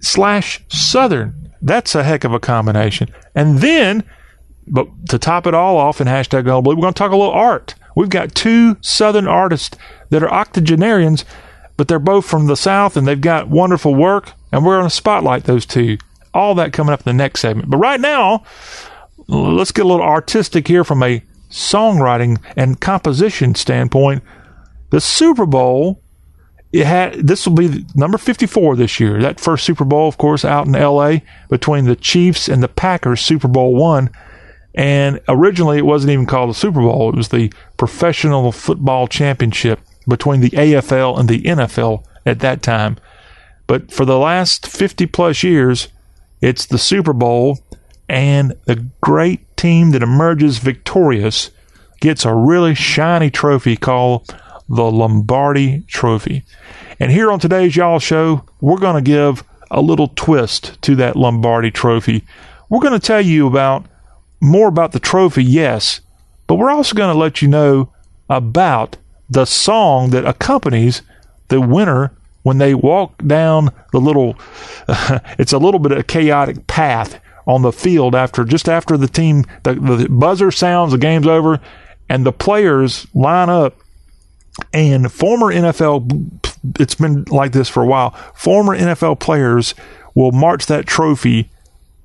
slash Southern. That's a heck of a combination. And then, but to top it all off in hashtag Huddleblue, we're going to talk a little art. We've got two Southern artists that are octogenarians, but they're both from the South and they've got wonderful work, and we're going to spotlight those two. All that coming up in the next segment. But right now, let's get a little artistic here from a songwriting and composition standpoint. The Super Bowl it had this will be number 54 this year. That first Super Bowl, of course, out in LA between the Chiefs and the Packers, Super Bowl 1. And originally it wasn't even called the Super Bowl. It was the Professional Football Championship between the AFL and the NFL at that time. But for the last 50 plus years, it's the Super Bowl and the great team that emerges victorious gets a really shiny trophy called the Lombardi Trophy. And here on today's Y'all Show, we're going to give a little twist to that Lombardi Trophy. We're going to tell you about more about the trophy, yes, but we're also going to let you know about the song that accompanies the winner when they walk down the little it's a little bit of a chaotic path on the field after just after the team the, the buzzer sounds the game's over and the players line up and former NFL, it's been like this for a while. Former NFL players will march that trophy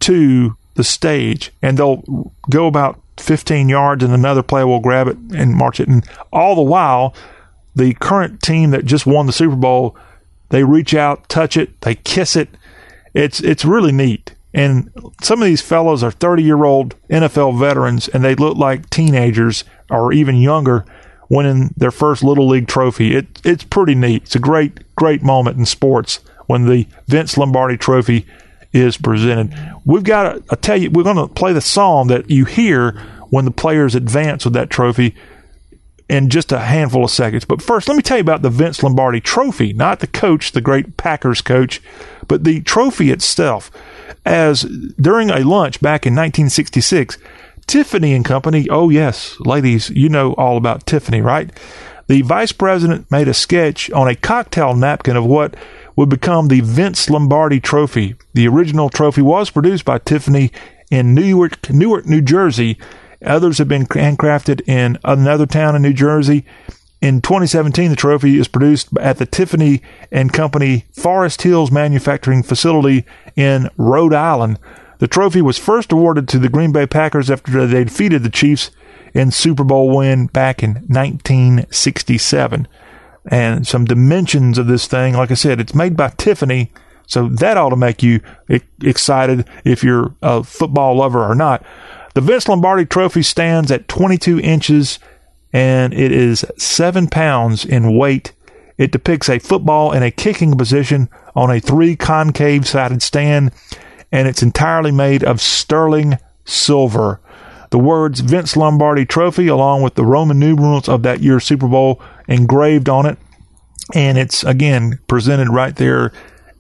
to the stage and they'll go about 15 yards and another player will grab it and march it. And all the while, the current team that just won the Super Bowl, they reach out, touch it, they kiss it. It's, it's really neat. And some of these fellows are 30 year old NFL veterans and they look like teenagers or even younger winning their first little league trophy. It it's pretty neat. It's a great great moment in sports when the Vince Lombardi Trophy is presented. We've got to I tell you we're going to play the song that you hear when the players advance with that trophy in just a handful of seconds. But first, let me tell you about the Vince Lombardi Trophy, not the coach, the great Packers coach, but the trophy itself. As during a lunch back in 1966, Tiffany and Company. Oh, yes, ladies, you know all about Tiffany, right? The vice president made a sketch on a cocktail napkin of what would become the Vince Lombardi Trophy. The original trophy was produced by Tiffany in Newark, Newark, New Jersey. Others have been handcrafted in another town in New Jersey. In 2017, the trophy is produced at the Tiffany and Company Forest Hills manufacturing facility in Rhode Island. The trophy was first awarded to the Green Bay Packers after they defeated the Chiefs in Super Bowl win back in 1967. And some dimensions of this thing, like I said, it's made by Tiffany, so that ought to make you excited if you're a football lover or not. The Vince Lombardi Trophy stands at 22 inches and it is seven pounds in weight. It depicts a football in a kicking position on a three concave sided stand and it's entirely made of sterling silver. The words Vince Lombardi Trophy, along with the Roman numerals of that year's Super Bowl, engraved on it. And it's again presented right there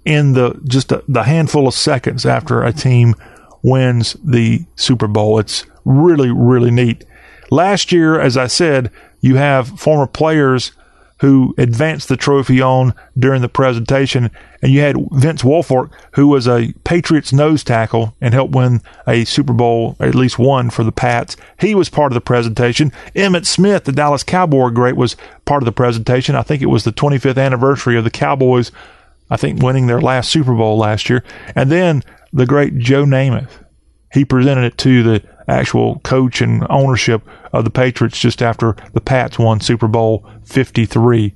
in the just a, the handful of seconds after a team wins the Super Bowl. It's really, really neat. Last year, as I said, you have former players who advanced the trophy on during the presentation. And you had Vince Wilfork, who was a Patriots nose tackle and helped win a Super Bowl, at least one for the Pats. He was part of the presentation. Emmitt Smith, the Dallas Cowboy great, was part of the presentation. I think it was the 25th anniversary of the Cowboys, I think, winning their last Super Bowl last year. And then the great Joe Namath. he presented it to the actual coach and ownership of the Patriots just after the Pats won Super Bowl 53,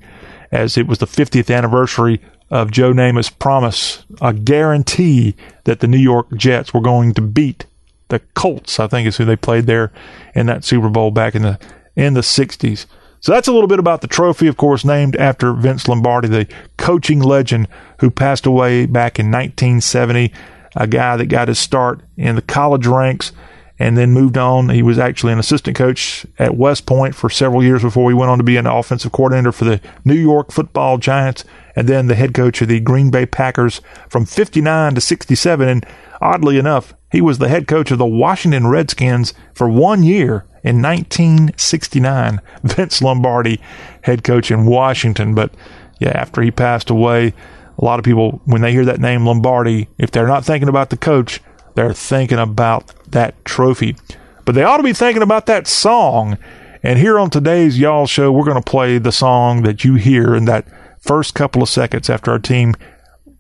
as it was the 50th anniversary of Joe Namath's promise, a guarantee that the New York Jets were going to beat the Colts. I think is who they played there in that Super Bowl back in the in the 60s. So that's a little bit about the trophy, of course, named after Vince Lombardi, the coaching legend who passed away back in 1970, a guy that got his start in the college ranks and then moved on. He was actually an assistant coach at West Point for several years before he went on to be an offensive coordinator for the New York football Giants and then the head coach of the Green Bay Packers from 59 to 67. And oddly enough, he was the head coach of the Washington Redskins for one year in 1969. Vince Lombardi, head coach in Washington. But yeah, after he passed away, a lot of people, when they hear that name Lombardi, if they're not thinking about the coach, they're thinking about that trophy. But they ought to be thinking about that song. And here on today's Y'all Show, we're going to play the song that you hear in that first couple of seconds after our team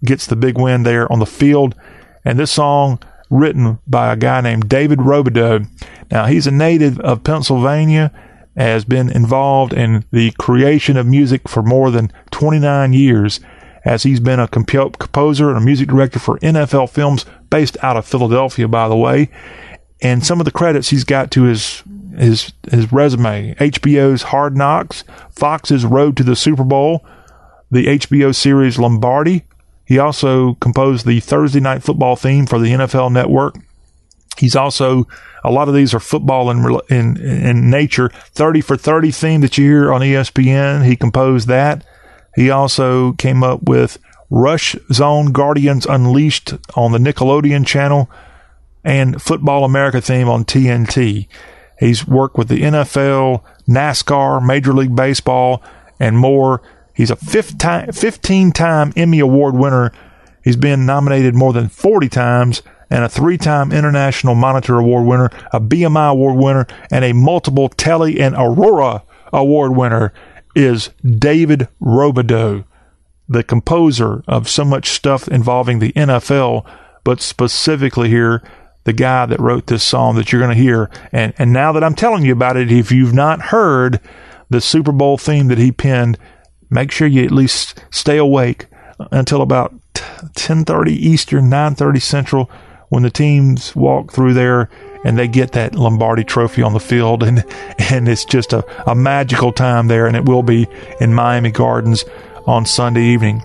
gets the big win there on the field. And this song, written by a guy named David Robidoux. Now, he's a native of Pennsylvania, has been involved in the creation of music for more than 29 years as he's been a composer and a music director for NFL films based out of Philadelphia, by the way. And some of the credits he's got to his his his resume: HBO's Hard Knocks, Fox's Road to the Super Bowl, the HBO series Lombardi. He also composed the Thursday Night Football theme for the NFL Network. He's also a lot of these are football in in in nature. Thirty for thirty theme that you hear on ESPN. He composed that. He also came up with Rush Zone Guardians Unleashed on the Nickelodeon channel and Football America theme on TNT. He's worked with the NFL, NASCAR, Major League Baseball, and more. He's a 15 time Emmy Award winner. He's been nominated more than 40 times and a three time International Monitor Award winner, a BMI Award winner, and a multiple Telly and Aurora Award winner is David Robidoux, the composer of so much stuff involving the NFL, but specifically here, the guy that wrote this song that you're going to hear. And, and now that I'm telling you about it, if you've not heard the Super Bowl theme that he penned, make sure you at least stay awake until about 10:30 Eastern, 9:30 Central when the teams walk through there and they get that Lombardi trophy on the field and and it's just a, a magical time there and it will be in Miami Gardens on Sunday evening.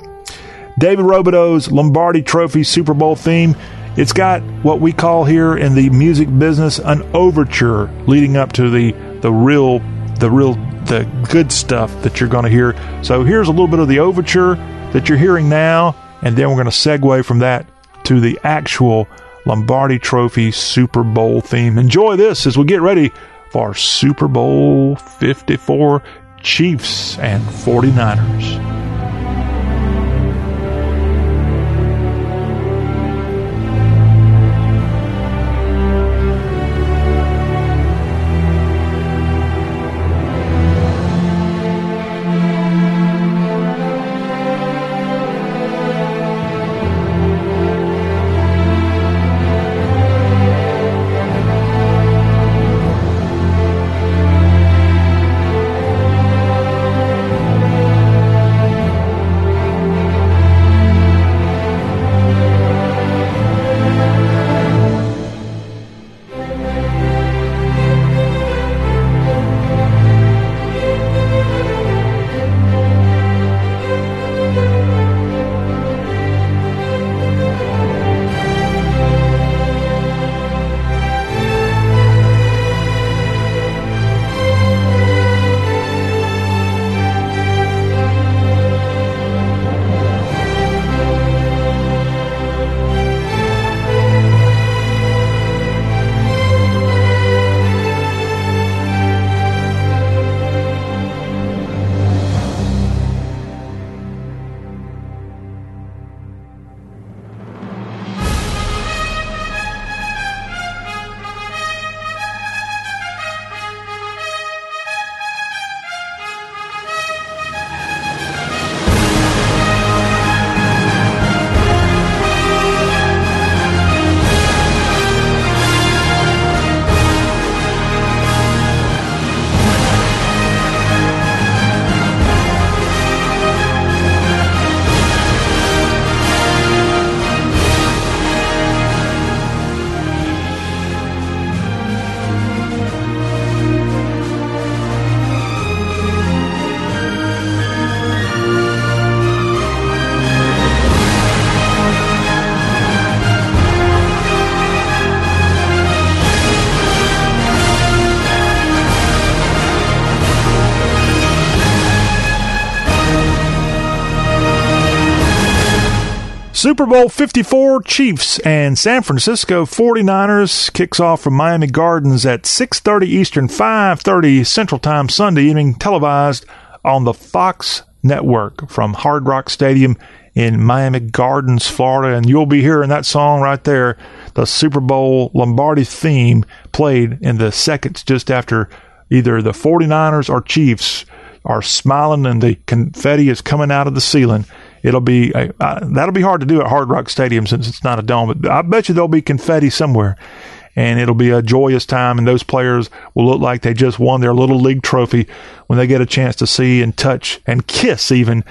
David Robidoux's Lombardi Trophy Super Bowl theme. It's got what we call here in the music business an overture leading up to the the real the real the good stuff that you're going to hear. So here's a little bit of the overture that you're hearing now and then we're going to segue from that to the actual Lombardi Trophy Super Bowl theme. Enjoy this as we get ready for Super Bowl 54 Chiefs and 49ers. Super Bowl 54 Chiefs and San Francisco 49ers kicks off from Miami Gardens at 6:30 Eastern, 5:30 Central Time Sunday evening televised on the Fox network from Hard Rock Stadium in Miami Gardens, Florida. And you'll be hearing that song right there, the Super Bowl Lombardi theme played in the seconds just after either the 49ers or Chiefs are smiling and the confetti is coming out of the ceiling it'll be uh, that'll be hard to do at Hard Rock Stadium since it's not a dome. But I bet you there'll be confetti somewhere, and it'll be a joyous time. And those players will look like they just won their little league trophy when they get a chance to see and touch and kiss even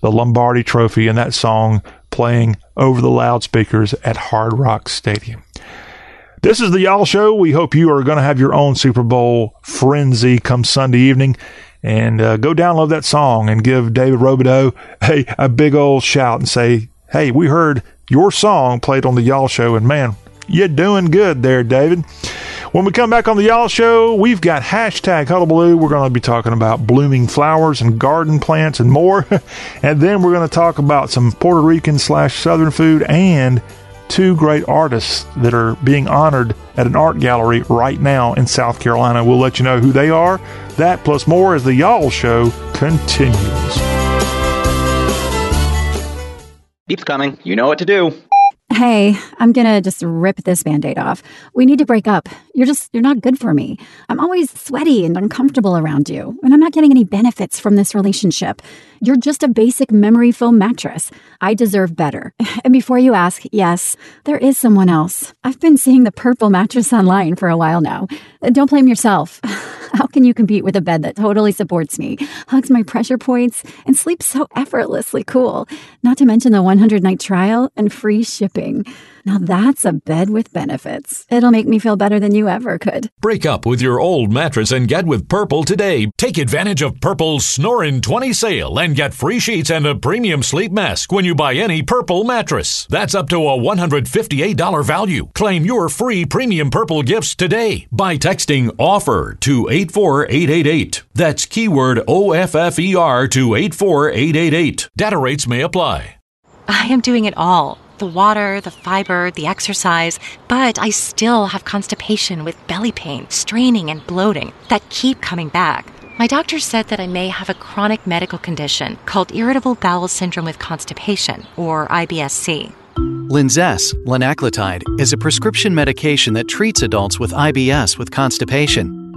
the Lombardi Trophy and that song playing over the loudspeakers at Hard Rock Stadium. This is the Y'all Show. We hope you are going to have your own Super Bowl frenzy come Sunday evening and uh, go download that song and give David Robidoux a, a big old shout and say, hey, we heard your song played on the Y'all Show, and man, you're doing good there, David. When we come back on the Y'all Show, we've got hashtag Hullabaloo. We're going to be talking about blooming flowers and garden plants and more. and then we're going to talk about some Puerto Rican slash Southern food and two great artists that are being honored at an art gallery right now in South Carolina. We'll let you know who they are. That plus more as the Y'all Show continues. Keeps coming. You know what to do. Hey, I'm gonna just rip this band aid off. We need to break up. You're just, you're not good for me. I'm always sweaty and uncomfortable around you, and I'm not getting any benefits from this relationship. You're just a basic memory foam mattress. I deserve better. And before you ask, yes, there is someone else. I've been seeing the purple mattress online for a while now. Don't blame yourself. How can you compete with a bed that totally supports me, hugs my pressure points, and sleeps so effortlessly cool? Not to mention the 100 night trial and free shipping. Now that's a bed with benefits. It'll make me feel better than you ever could. Break up with your old mattress and get with Purple today. Take advantage of Purple's Snorin' 20 sale and get free sheets and a premium sleep mask when you buy any Purple mattress. That's up to a $158 value. Claim your free premium Purple gifts today by texting OFFER to 84888. That's keyword OFFER to 84888. Data rates may apply. I am doing it all the water, the fiber, the exercise, but I still have constipation with belly pain, straining, and bloating that keep coming back. My doctor said that I may have a chronic medical condition called irritable bowel syndrome with constipation, or IBSC. Linzess, linaclotide, is a prescription medication that treats adults with IBS with constipation.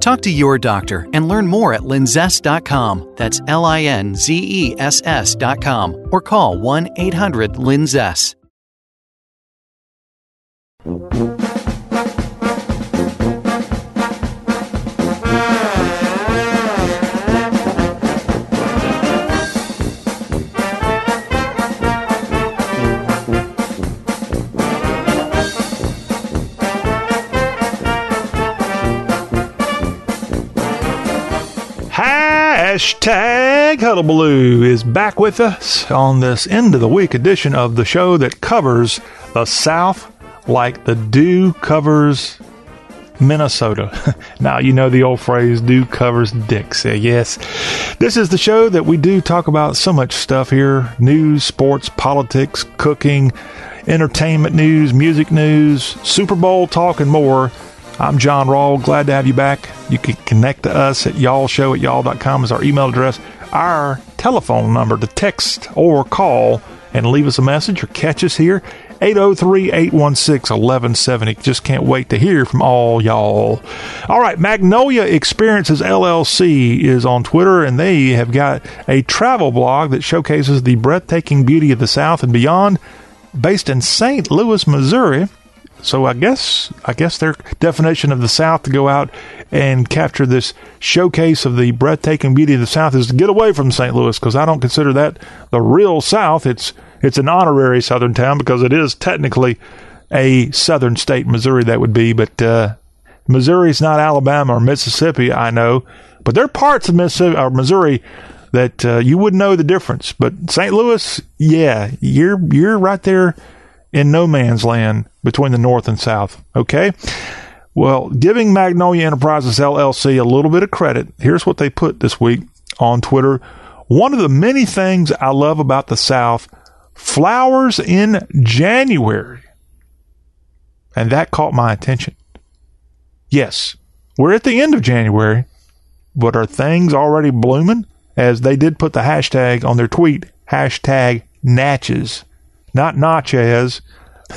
Talk to your doctor and learn more at linzess.com. That's L I N Z E S S.com or call 1 800 Linzess. Hashtag Hullabaloo is back with us on this end of the week edition of the show that covers the South like the dew covers Minnesota. now, you know the old phrase, dew covers Dixie. Yes. This is the show that we do talk about so much stuff here news, sports, politics, cooking, entertainment news, music news, Super Bowl talk, and more. I'm John Rawl. Glad to have you back. You can connect to us at y'allshow at y'all.com is our email address. Our telephone number to text or call and leave us a message or catch us here 803 816 1170. Just can't wait to hear from all y'all. All right, Magnolia Experiences LLC is on Twitter, and they have got a travel blog that showcases the breathtaking beauty of the South and beyond. Based in St. Louis, Missouri, so I guess I guess their definition of the South to go out and capture this showcase of the breathtaking beauty of the South is to get away from St. Louis because I don't consider that the real South. It's It's an honorary southern town because it is technically a southern state, Missouri, that would be, but uh, Missouri's not Alabama or Mississippi, I know, but there are parts of Mississippi or Missouri that uh, you wouldn't know the difference. But St. Louis, yeah, you're you're right there in no man's land between the north and south. Okay. Well, giving Magnolia Enterprises LLC a little bit of credit, here's what they put this week on Twitter. One of the many things I love about the South flowers in January. And that caught my attention. Yes, we're at the end of January, but are things already blooming? As they did put the hashtag on their tweet, hashtag Natchez. Not Natchez,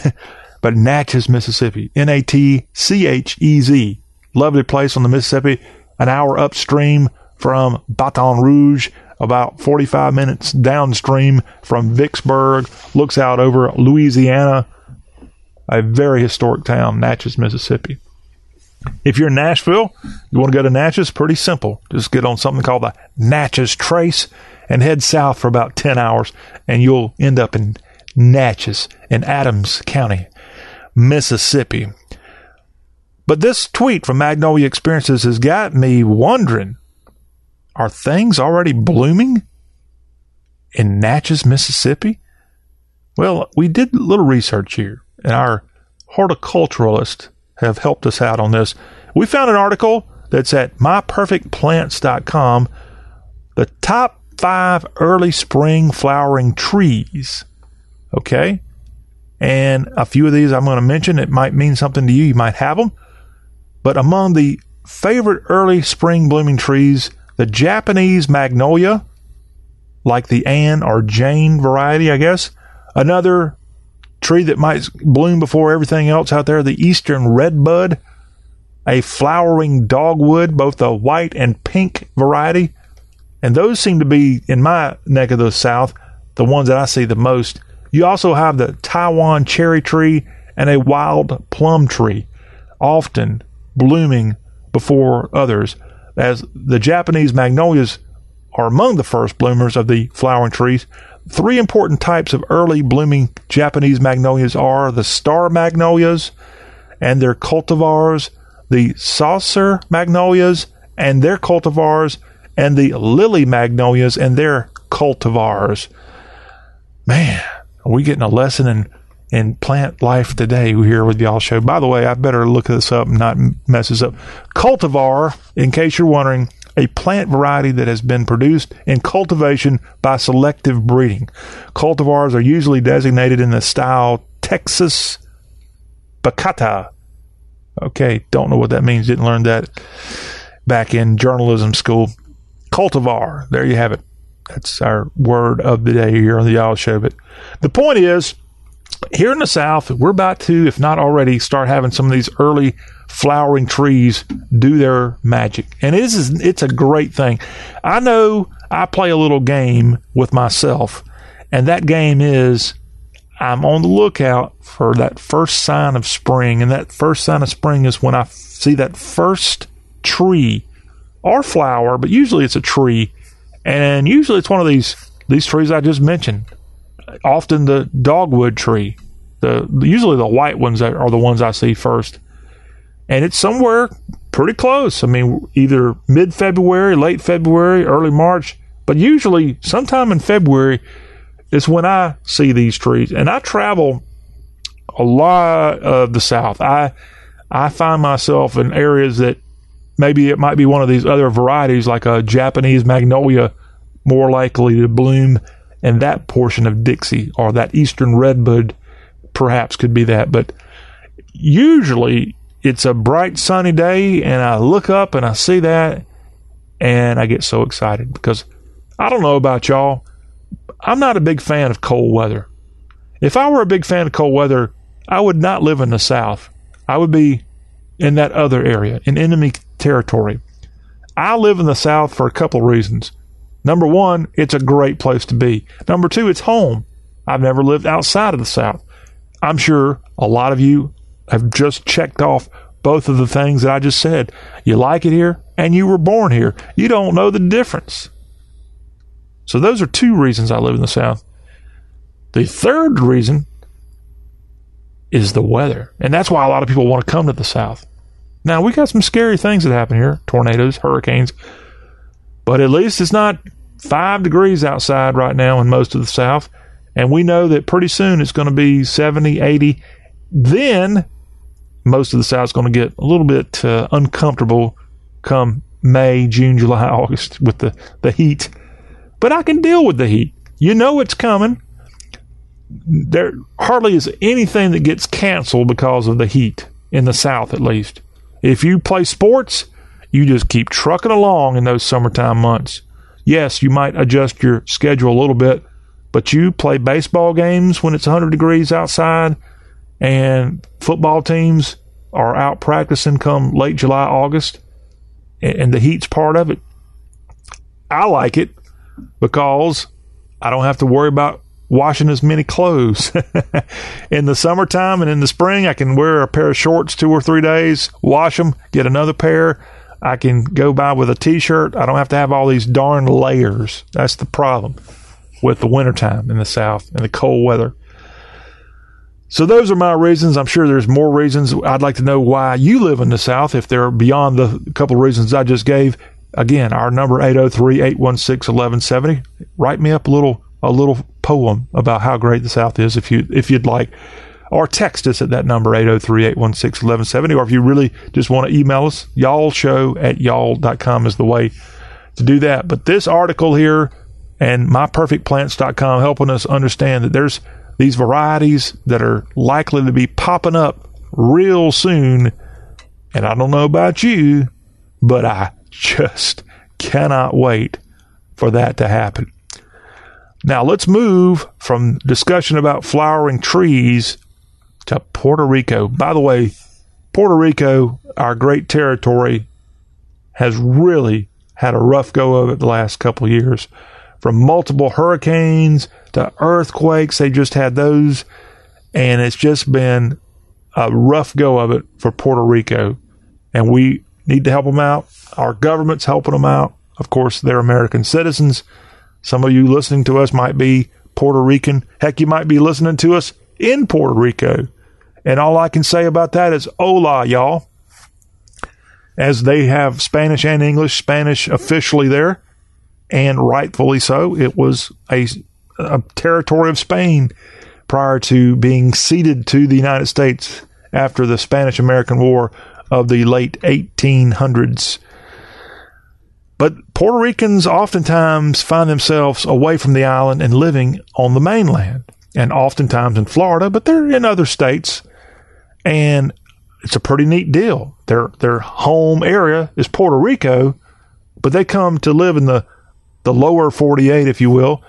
but Natchez, Mississippi. N A T C H E Z. Lovely place on the Mississippi, an hour upstream from Baton Rouge, about 45 minutes downstream from Vicksburg, looks out over Louisiana. A very historic town, Natchez, Mississippi. If you're in Nashville, you want to go to Natchez, pretty simple. Just get on something called the Natchez Trace and head south for about 10 hours, and you'll end up in Natchez in Adams County, Mississippi. But this tweet from Magnolia Experiences has got me wondering are things already blooming in Natchez, Mississippi? Well, we did a little research here, and our horticulturalist have helped us out on this. We found an article that's at myperfectplants.com, the top five early spring flowering trees. Okay? And a few of these I'm going to mention, it might mean something to you. You might have them. But among the favorite early spring blooming trees, the Japanese magnolia, like the Anne or Jane variety, I guess. Another tree that might bloom before everything else out there, the eastern redbud, a flowering dogwood, both the white and pink variety. And those seem to be, in my neck of the south, the ones that I see the most. You also have the Taiwan cherry tree and a wild plum tree, often blooming before others, as the Japanese magnolias are among the first bloomers of the flowering trees. Three important types of early blooming Japanese magnolias are the star magnolias and their cultivars, the saucer magnolias and their cultivars, and the lily magnolias and their cultivars. Man, we getting a lesson in in plant life today here with y'all show. By the way, I better look this up and not mess this up. Cultivar, in case you're wondering, a plant variety that has been produced in cultivation by selective breeding. Cultivars are usually designated in the style Taxus baccata. Okay, don't know what that means. Didn't learn that back in journalism school. Cultivar, there you have it. That's our word of the day here on the Y'all Show. But the point is, here in the South, we're about to, if not already, start having some of these early flowering trees do their magic. And it is it's a great thing. I know I play a little game with myself, and that game is I'm on the lookout for that first sign of spring. And that first sign of spring is when I see that first tree or flower, but usually it's a tree. And usually it's one of these these trees I just mentioned. Often the dogwood tree. The usually the white ones are the ones I see first and it's somewhere pretty close. I mean, either mid February, late February, early March, but usually sometime in February is when I see these trees. And I travel a lot of the South. I I find myself in areas that maybe it might be one of these other varieties, like a Japanese magnolia, more likely to bloom in that portion of Dixie, or that eastern redbud, perhaps could be that. But usually it's a bright sunny day and I look up and I see that and I get so excited because I don't know about y'all. I'm not a big fan of cold weather. If I were a big fan of cold weather, I would not live in the South. I would be in that other area, in enemy territory. I live in the South for a couple of reasons. Number one, it's a great place to be. Number two, it's home. I've never lived outside of the South. I'm sure a lot of you have just checked off both of the things that I just said. You like it here and you were born here. You don't know the difference. So those are two reasons I live in the South. The third reason is the weather. And that's why a lot of people want to come to the South. Now, we got some scary things that happen here tornadoes, hurricanes, but at least it's not five degrees outside right now in most of the South. And we know that pretty soon it's going to be 70, 80. Then most of the South is going to get a little bit uh, uncomfortable come May, June, July, August with the, the heat. But I can deal with the heat. You know it's coming. There hardly is anything that gets canceled because of the heat in the South, at least. If you play sports, you just keep trucking along in those summertime months. Yes, you might adjust your schedule a little bit, but you play baseball games when it's 100 degrees outside, and football teams are out practicing come late July, August, and the heat's part of it. I like it because I don't have to worry about washing as many clothes. in the summertime and in the spring, I can wear a pair of shorts two or three days, wash them, get another pair. I can go by with a t shirt. I don't have to have all these darn layers. That's the problem with the wintertime in the South and the cold weather. So those are my reasons. I'm sure there's more reasons. I'd like to know why you live in the South if they're beyond the couple of reasons I just gave. Again, our number 803-816-1170. Write me up a little a little poem about how great the South is if you if you'd like. Or text us at that number 803-816-1170 or if you really just want to email us, y'all show at y'all.com is the way to do that. But this article here and myperfectplants.com helping us understand that there's these varieties that are likely to be popping up real soon. And I don't know about you, but I just cannot wait for that to happen. Now let's move from discussion about flowering trees to Puerto Rico. By the way, Puerto Rico, our great territory, has really had a rough go of it the last couple years. From multiple hurricanes to earthquakes, they just had those, and it's just been a rough go of it for Puerto Rico. And we need to help them out. Our government's helping them out. Of course, they're American citizens. Some of you listening to us might be Puerto Rican. Heck, you might be listening to us in Puerto Rico. And all I can say about that is hola, y'all. As they have Spanish and English, Spanish officially there, and rightfully so. It was a, a territory of Spain prior to being ceded to the United States after the Spanish American War of the late 1800s. But Puerto Ricans oftentimes find themselves away from the island and living on the mainland, and oftentimes in Florida, but they're in other states. And it's a pretty neat deal. Their their home area is Puerto Rico, but they come to live in the the lower 48, if you will,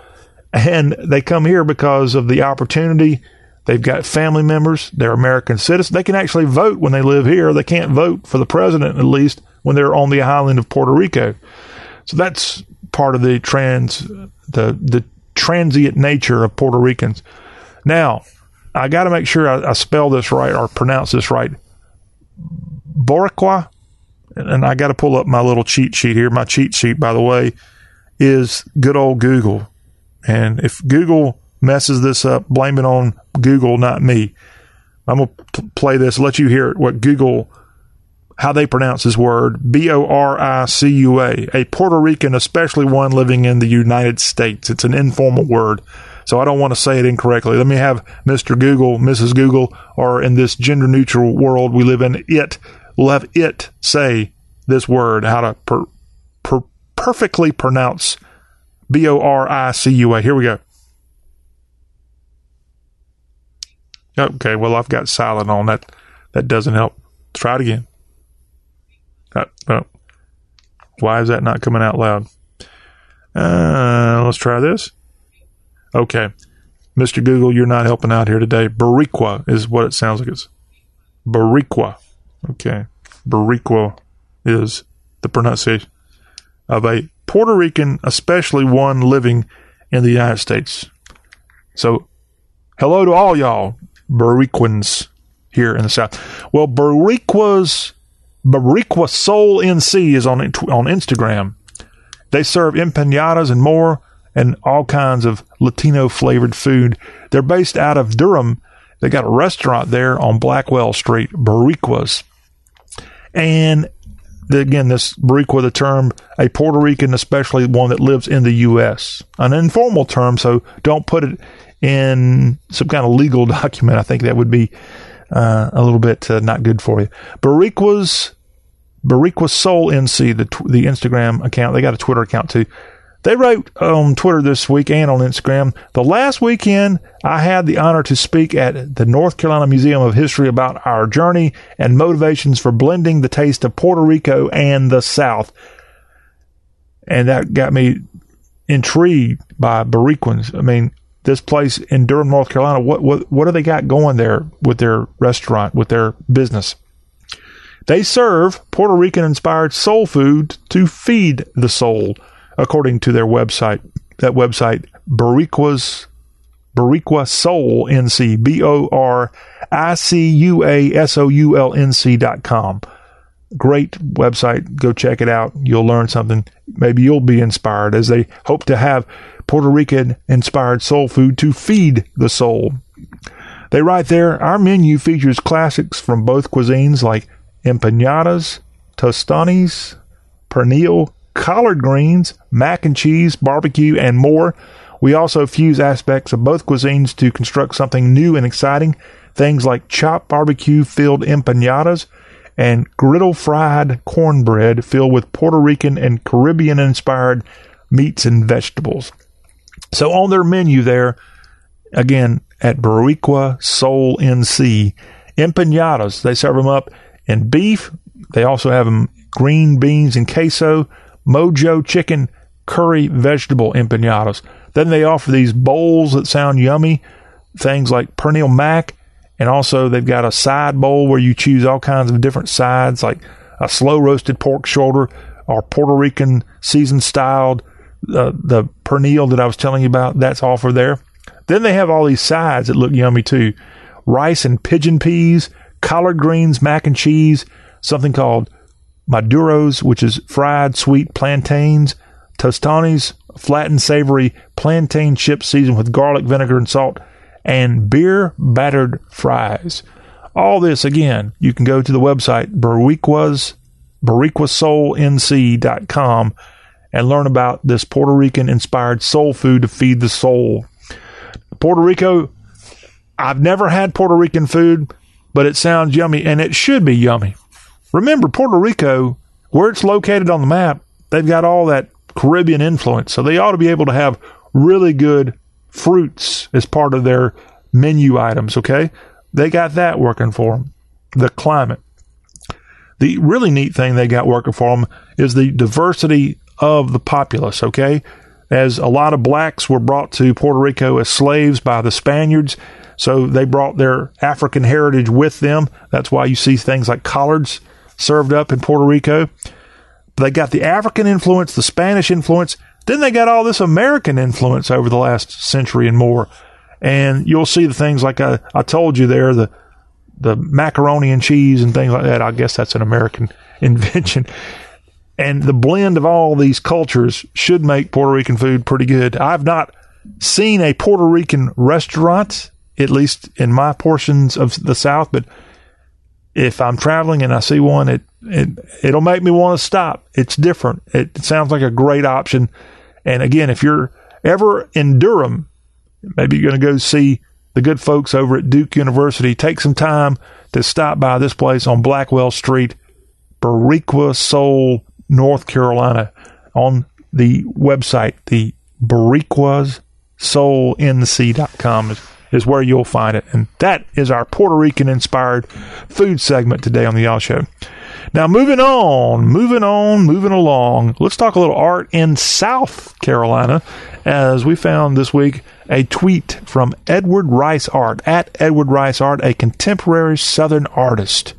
and they come here because of the opportunity. They've got family members. They're American citizens. They can actually vote when they live here. They can't vote for the president, at least when they're on the island of Puerto Rico. So that's part of the trans the the transient nature of Puerto Ricans. Now, I got to make sure I, I, spell this right or pronounce this right. Boricua, and I got to pull up my little cheat sheet here. My cheat sheet, by the way, is good old Google. And if Google messes this up, blame it on Google, not me. I'm gonna p- play this, let you hear what Google how they pronounce this word B O R I C U A, a Puerto Rican, especially one living in the United States. It's an informal word. So I don't want to say it incorrectly. Let me have Mr. Google, Mrs. Google, or in this gender neutral world we live in, it, we'll have it say this word, how to per, per, perfectly pronounce B O R I C U A. Here we go. Okay, well, I've got silent on that. That doesn't help. Let's try it again. Uh, oh. Why is that not coming out loud? Uh, let's try this. Okay. Mr. Google, you're not helping out here today. Boricua is what it sounds like it's. Boricua. Okay. Boricua is the pronunciation of a Puerto Rican, especially one living in the United States. So, hello to all y'all, Boricuans here in the South. Well, Boricua's Boricua Soul NC is on on Instagram. They serve empanadas and more, and all kinds of Latino flavored food. They're based out of Durham. They got a restaurant there on Blackwell Street, Boricuas. And the, again, this Boricua, the term, a Puerto Rican, especially one that lives in the U.S. An informal term, so don't put it in some kind of legal document. I think that would be uh, a little bit uh, not good for you. Boricua's Boricua Soul NC, the the Instagram account. They got a Twitter account too. They wrote on Twitter this week and on Instagram. The last weekend, I had the honor to speak at the North Carolina Museum of History about our journey and motivations for blending the taste of Puerto Rico and the South. And that got me intrigued by Boricuans. I mean, this place in Durham, North Carolina, what, what, what do they got going there with their restaurant, with their business? They serve Puerto Rican inspired soul food to feed the soul according to their website. That website, Boricua's Boricua Soul NC, B O R I C U A S O U L N C dot com. Great website. Go check it out. You'll learn something. Maybe you'll be inspired as they hope to have Puerto Rican inspired soul food to feed the soul. They write there, our menu features classics from both cuisines like empanadas, tostones, pernil, collard greens, mac and cheese, barbecue, and more. We also fuse aspects of both cuisines to construct something new and exciting. Things like chopped barbecue filled empanadas and griddle fried cornbread filled with Puerto Rican and Caribbean inspired meats and vegetables. So on their menu there, again, at Boricua Soul NC, empanadas, they serve them up in beef. They also have them green beans and queso, mojo chicken, curry, vegetable empanadas. Then they offer these bowls that sound yummy, things like pernil mac, and also they've got a side bowl where you choose all kinds of different sides, like a slow roasted pork shoulder or Puerto Rican seasoned styled the pernil that I was telling you about. That's offered there. Then they have all these sides that look yummy too: rice and pigeon peas, collard greens, mac and cheese, something called maduros, which is fried sweet plantains, tostones, flattened savory plantain chips seasoned with garlic, vinegar, and salt, and beer battered fries. All this, again, you can go to the website Boricua's, BoricuaSoulNC.com and learn about this Puerto Rican inspired soul food to feed the soul. Puerto Rico, I've never had Puerto Rican food, but it sounds yummy and it should be yummy. Remember, Puerto Rico, where it's located on the map, they've got all that Caribbean influence. So they ought to be able to have really good fruits as part of their menu items, okay? They got that working for them. The climate. The really neat thing they got working for them is the diversity of the populace, okay? As a lot of blacks were brought to Puerto Rico as slaves by the Spaniards, so they brought their African heritage with them. That's why you see things like collards served up in Puerto Rico. They got the African influence, the Spanish influence, then they got all this American influence over the last century and more. And you'll see the things like I, I told you there, the the macaroni and cheese and things like that. I guess that's an American invention. And the blend of all these cultures should make Puerto Rican food pretty good. I've not seen a Puerto Rican restaurant, at least in my portions of the South, but if I'm traveling and I see one, it, it it'll make me want to stop. It's different. It sounds like a great option. And again, if you're ever in Durham, maybe you're going to go see the good folks over at Duke University. Take some time to stop by this place on Blackwell Street, Boricua Soul, North Carolina, on the website, the Boricuas Soul NC.com is, is where you'll find it. And that is our Puerto Rican inspired food segment today on the Y'all Show. Now, moving on, moving on, moving along, let's talk a little art in South Carolina as we found this week a tweet from Edward Rice Art, at Edward Rice Art, a contemporary Southern artist.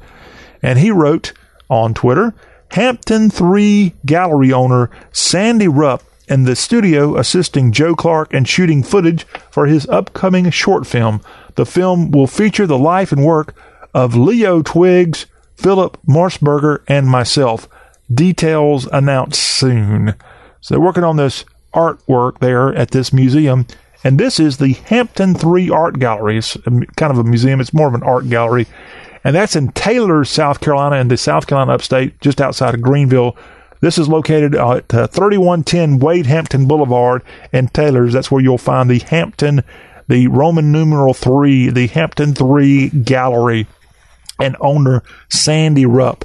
And he wrote on Twitter Hampton 3 gallery owner Sandy Rupp in the studio assisting Joe Clark and shooting footage for his upcoming short film. The film will feature the life and work of Leo Twiggs, Philip Morsberger, and myself. Details announced soon. So they're working on this artwork there at this museum. And this is the Hampton 3 Art Gallery. It's kind of a museum, it's more of an art gallery. And that's in Taylor, South Carolina, in the South Carolina upstate, just outside of Greenville. This is located at uh, 3110 Wade Hampton Boulevard in Taylor's. That's where you'll find the Hampton, the Roman numeral 3, the Hampton 3 Gallery, and owner Sandy Rupp.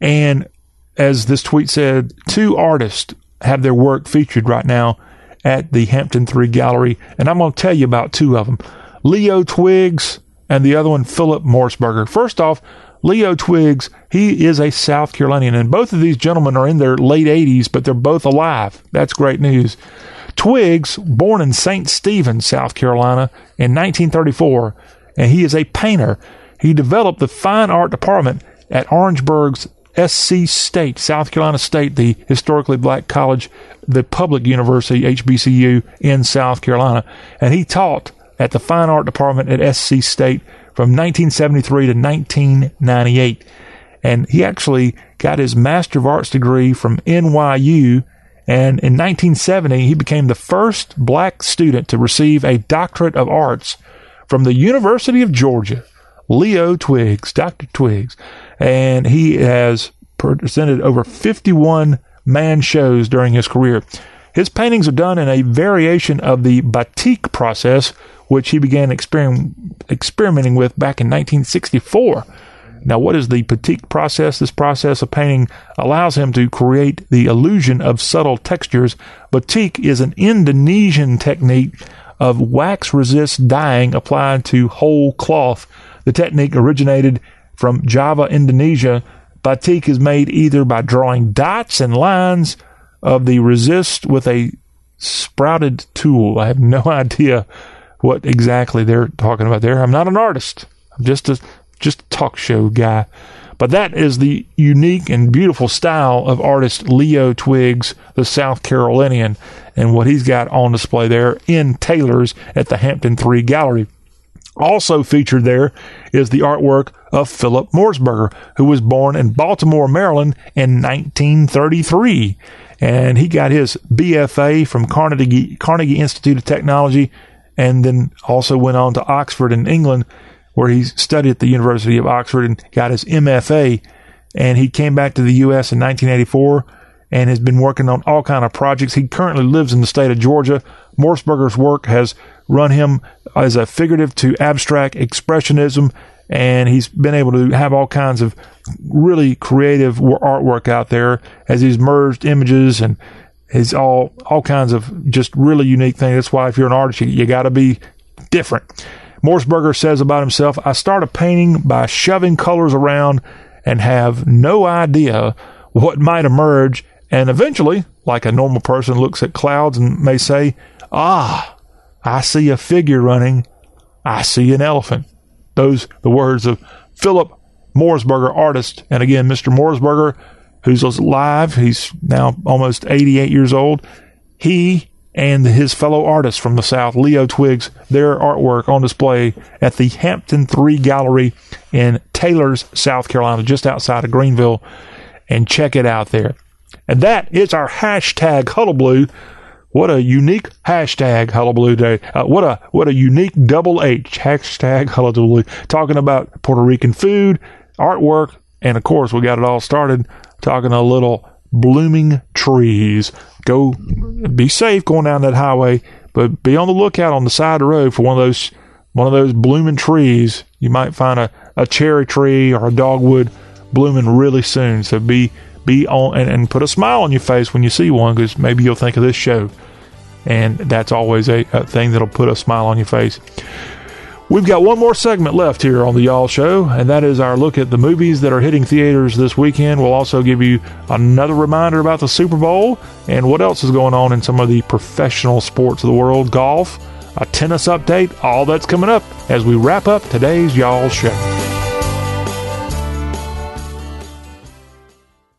And as this tweet said, two artists have their work featured right now at the Hampton 3 Gallery, and I'm going to tell you about two of them Leo Twiggs and the other one, Philip Morsberger. First off, Leo Twiggs, he is a South Carolinian, and both of these gentlemen are in their late 80s, but they're both alive. That's great news. Twiggs, born in St. Stephen, South Carolina in 1934, and he is a painter. He developed the fine art department at Orangeburg's SC State, South Carolina State, the historically black college, the public university, HBCU in South Carolina. And he taught at the fine art department at SC State from 1973 to 1998. And he actually got his Master of Arts degree from NYU. And in 1970, he became the first black student to receive a doctorate of arts from the University of Georgia. Leo Twiggs, Dr. Twiggs, and he has presented over 51 man shows during his career. His paintings are done in a variation of the batik process, which he began exper- experimenting with back in 1964. Now, what is the batik process? This process of painting allows him to create the illusion of subtle textures. Batik is an Indonesian technique of wax resist dyeing applied to whole cloth the technique originated from Java, Indonesia. Batik is made either by drawing dots and lines of the resist with a sprouted tool. I have no idea what exactly they're talking about there. I'm not an artist. I'm just a just a talk show guy. But that is the unique and beautiful style of artist Leo Twiggs, the South Carolinian, and what he's got on display there in Taylor's at the Hampton 3 Gallery. Also featured there is the artwork of Philip Morsberger, who was born in Baltimore, Maryland in 1933. And he got his BFA from Carnegie, Carnegie Institute of Technology and then also went on to Oxford in England, where he studied at the University of Oxford and got his MFA. And he came back to the U.S. in 1984 and has been working on all kind of projects. He currently lives in the state of Georgia. Morsberger's work has run him as a figurative to abstract expressionism, and he's been able to have all kinds of really creative artwork out there as he's merged images and his all all kinds of just really unique things. That's why if you're an artist, you, you got to be different. Morsberger says about himself, I start a painting by shoving colors around and have no idea what might emerge. And eventually, like a normal person looks at clouds and may say, Ah, I see a figure running. I see an elephant. Those the words of Philip Morsberger, artist. And again, Mr. Morsberger, who's alive, he's now almost 88 years old. He and his fellow artists from the South, Leo Twiggs, their artwork on display at the Hampton 3 Gallery in Taylor's, South Carolina, just outside of Greenville. And check it out there. And that is our hashtag Hullabaloo what a unique hashtag Hullabaloo Day. Uh, what a what a unique double H hashtag Hullabaloo. Talking about Puerto Rican food, artwork, and of course we got it all started talking a little blooming trees. Go be safe going down that highway, but be on the lookout on the side of the road for one of those one of those blooming trees. You might find a, a cherry tree or a dogwood blooming really soon. So be be on and, and put a smile on your face when you see one because maybe you'll think of this show. And that's always a, a thing that'll put a smile on your face. We've got one more segment left here on the Y'all Show, and that is our look at the movies that are hitting theaters this weekend. We'll also give you another reminder about the Super Bowl and what else is going on in some of the professional sports of the world golf, a tennis update, all that's coming up as we wrap up today's Y'all Show.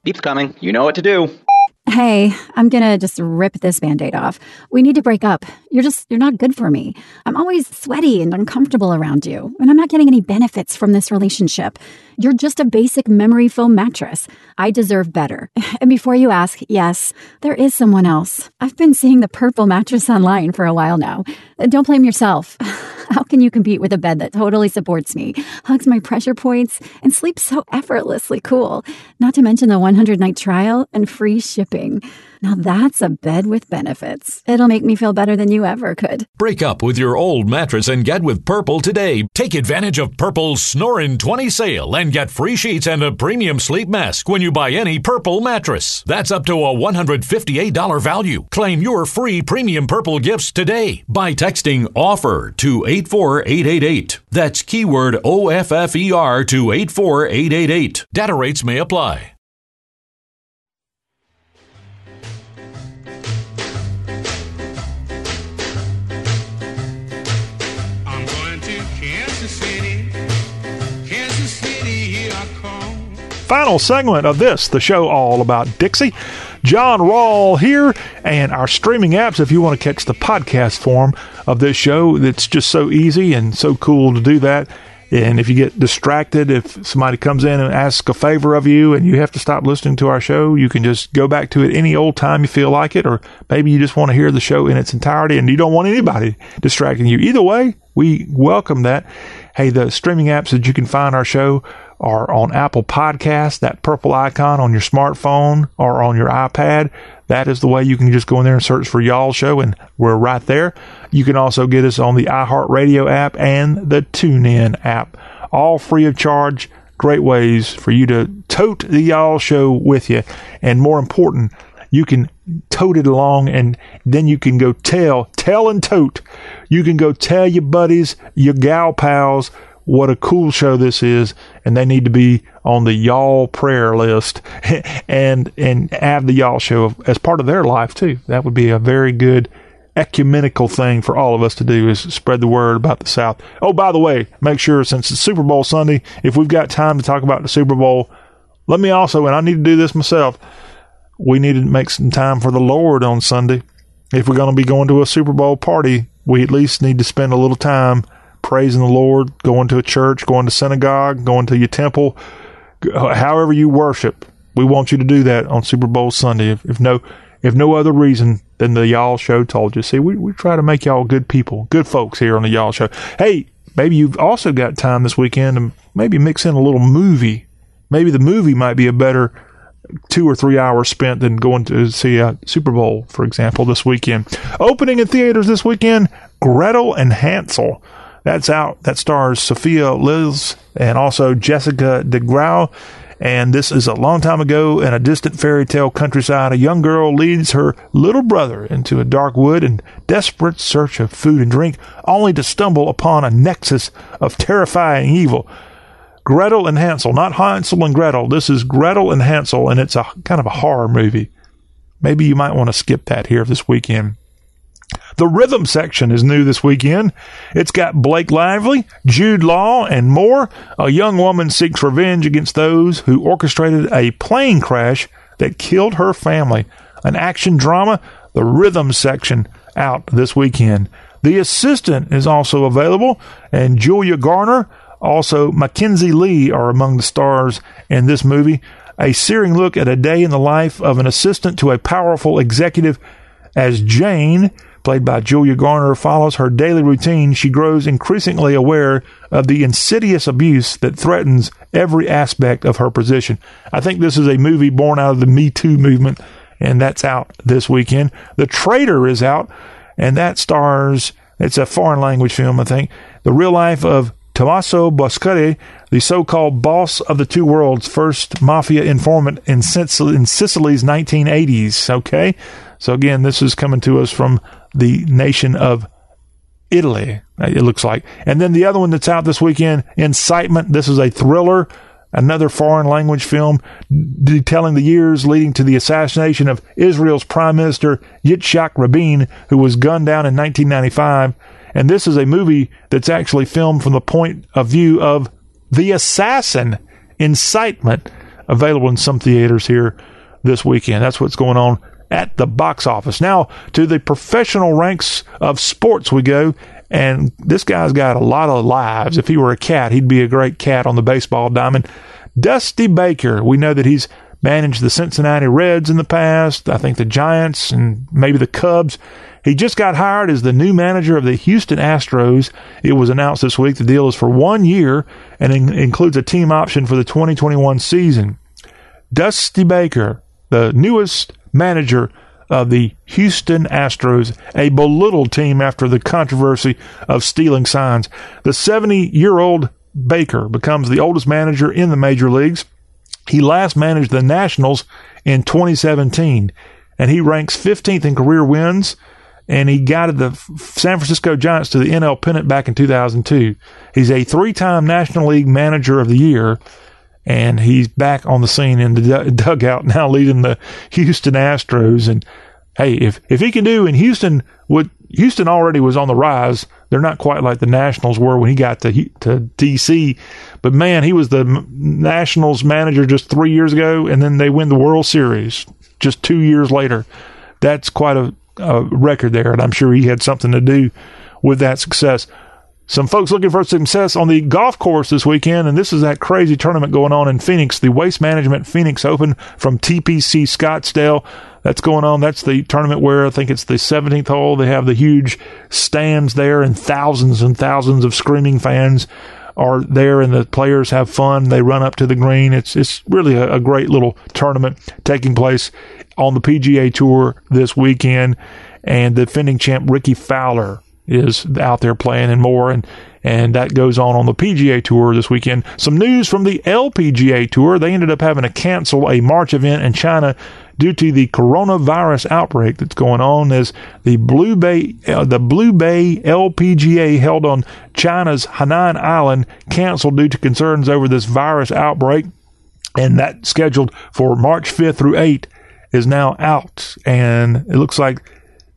Beep's coming. You know what to do. Hey, I'm gonna just rip this band aid off. We need to break up. You're just, you're not good for me. I'm always sweaty and uncomfortable around you, and I'm not getting any benefits from this relationship. You're just a basic memory foam mattress. I deserve better. And before you ask, yes, there is someone else. I've been seeing the purple mattress online for a while now. Don't blame yourself. How can you compete with a bed that totally supports me, hugs my pressure points, and sleeps so effortlessly cool? Not to mention the 100 night trial and free shipping. Now that's a bed with benefits. It'll make me feel better than you ever could. Break up with your old mattress and get with Purple today. Take advantage of Purple's Snorin' 20 sale and get free sheets and a premium sleep mask when you buy any Purple mattress. That's up to a $158 value. Claim your free premium Purple gifts today by texting OFFER to 84888. That's keyword OFFER to 84888. Data rates may apply. Final segment of this, the show all about Dixie. John Rawl here, and our streaming apps. If you want to catch the podcast form of this show, it's just so easy and so cool to do that. And if you get distracted, if somebody comes in and asks a favor of you and you have to stop listening to our show, you can just go back to it any old time you feel like it, or maybe you just want to hear the show in its entirety and you don't want anybody distracting you. Either way, we welcome that. Hey, the streaming apps that you can find our show are on Apple Podcasts, that purple icon on your smartphone or on your iPad. That is the way you can just go in there and search for Y'all Show, and we're right there. You can also get us on the iHeartRadio app and the TuneIn app, all free of charge. Great ways for you to tote the Y'all Show with you, and more important, you can tote it along, and then you can go tell, tell and tote. You can go tell your buddies, your gal pals, what a cool show this is, and they need to be on the y'all prayer list and and have the y'all show as part of their life too. That would be a very good ecumenical thing for all of us to do is spread the word about the South. Oh, by the way, make sure since it's Super Bowl Sunday, if we've got time to talk about the Super Bowl, let me also, and I need to do this myself, we need to make some time for the Lord on Sunday. If we're going to be going to a Super Bowl party, we at least need to spend a little time praising the Lord, going to a church, going to synagogue, going to your temple, uh, however you worship. We want you to do that on Super Bowl Sunday. If, if no, if no other reason than the Y'all Show told you. See, we, we try to make y'all good people, good folks here on the Y'all Show. Hey, maybe you've also got time this weekend to maybe mix in a little movie. Maybe the movie might be a better two or three hours spent than going to see a Super Bowl, for example, this weekend. Opening in theaters this weekend, Gretel and Hansel. That's out. That stars Sophia Lillis and also Jessica De Gouw. And this is a long time ago in a distant fairy tale countryside. A young girl leads her little brother into a dark wood in desperate search of food and drink, only to stumble upon a nexus of terrifying evil. Gretel and Hansel, not Hansel and Gretel. This is Gretel and Hansel, and it's a kind of a horror movie. Maybe you might want to skip that here this weekend. The rhythm section is new this weekend. It's got Blake Lively, Jude Law, and more. A young woman seeks revenge against those who orchestrated a plane crash that killed her family. An action drama, the rhythm section, out this weekend. The assistant is also available, and Julia Garner, also Makenzie Leigh, are among the stars in this movie. A searing look at a day in the life of an assistant to a powerful executive as Jane played by Julia Garner, follows her daily routine, she grows increasingly aware of the insidious abuse that threatens every aspect of her position. I think this is a movie born out of the Me Too movement, and that's out this weekend. The Traitor is out, and that stars, it's a foreign language film, I think, the real life of Tommaso Buscetta, the so-called boss of the two worlds, first mafia informant in, in Sicily's 1980s. Okay, so again, this is coming to us from the nation of Italy, it looks like. And then the other one that's out this weekend, Incitement. This is a thriller, another foreign language film detailing the years leading to the assassination of Israel's Prime Minister Yitzhak Rabin, who was gunned down in 1995. And this is a movie that's actually filmed from the point of view of the assassin. Incitement, available in some theaters here this weekend. That's what's going on at the box office. Now to the professional ranks of sports we go. And this guy's got a lot of lives. If he were a cat, he'd be a great cat on the baseball diamond. Dusty Baker. We know that he's managed the Cincinnati Reds in the past. I think the Giants and maybe the Cubs. He just got hired as the new manager of the Houston Astros. It was announced this week the deal is for one year and in- includes a team option for the 2021 season. Dusty Baker, the newest manager of the Houston Astros, a belittled team after the controversy of stealing signs. The 70 year old Baker becomes the oldest manager in the major leagues. He last managed the Nationals in 2017, and he ranks 15th in career wins. And he guided the San Francisco Giants to the NL pennant back in 2002. He's a three time National League Manager of the Year and he's back on the scene in the dugout now leading the Houston Astros. And hey, if if he can do in Houston what Houston already was on the rise, they're not quite like the Nationals were when he got to to DC. But man, he was the Nationals manager just three years ago, and then they win the World Series just two years later. That's quite a, a record there, and I'm sure he had something to do with that success some folks looking for success on the golf course this weekend, and this is that crazy tournament going on in Phoenix, the Waste Management Phoenix Open from TPC Scottsdale. That's going on. That's the tournament where I think it's the 17th hole. They have the huge stands there, and thousands and thousands of screaming fans are there, and the players have fun. They run up to the green. It's it's really a, a great little tournament taking place on the PGA Tour this weekend, and the defending champ Rickie Fowler is out there playing and more and and that goes on on the PGA Tour this weekend. Some news from the LPGA Tour. They ended up having to cancel a March event in China due to the coronavirus outbreak that's going on as the Blue Bay uh, the Blue Bay LPGA held on China's Hainan Island canceled due to concerns over this virus outbreak and that scheduled for March 5th through 8th is now out and it looks like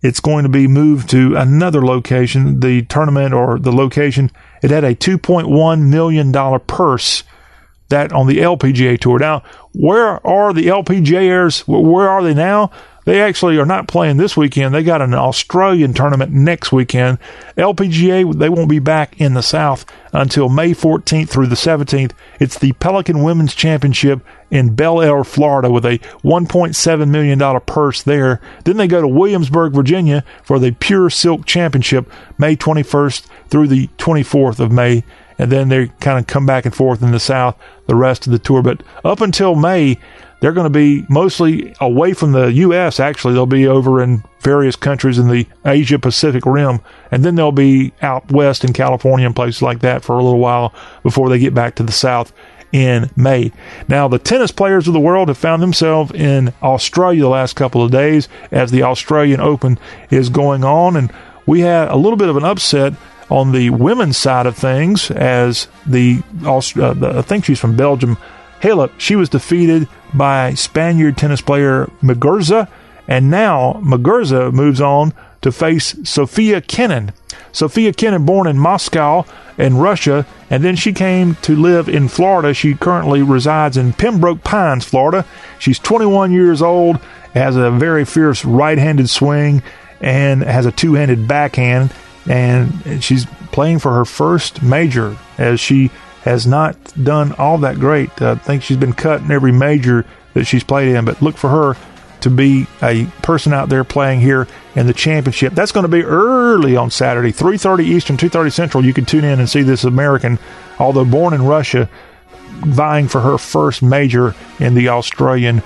it's going to be moved to another location. The tournament or the location, it had a $2.1 million purse that on the LPGA tour. Now, where are the LPGAers? Where are they now? They actually are not playing this weekend. They got an Australian tournament next weekend. LPGA, they won't be back in the South until May 14th through the 17th. It's the Pelican Women's Championship in Belleair, Florida, with a $1.7 million purse there. Then they go to Williamsburg, Virginia for the Pure Silk Championship, May 21st through the 24th of May. And then they kind of come back and forth in the South the rest of the tour. But up until May, they're going to be mostly away from the U.S. Actually, they'll be over in various countries in the Asia Pacific rim, and then they'll be out west in California and places like that for a little while before they get back to the South in May. Now, the tennis players of the world have found themselves in Australia the last couple of days as the Australian Open is going on, and we had a little bit of an upset on the women's side of things as the, uh, the I think she's from Belgium. Halep, she was defeated by Spaniard tennis player Muguruza, and now Muguruza moves on to face Sofia Kenin. Sofia Kenin, born in Moscow in Russia, and then she came to live in Florida. She currently resides in Pembroke Pines, Florida. She's 21 years old, has a very fierce right-handed swing, and has a two-handed backhand. And she's playing for her first major as she has not done all that great. I think she's been cut in every major that she's played in, but look for her to be a person out there playing here in the championship. That's going to be early on Saturday, 3:30 Eastern, 2:30 Central. You can tune in and see this American, although born in Russia, vying for her first major in the Australian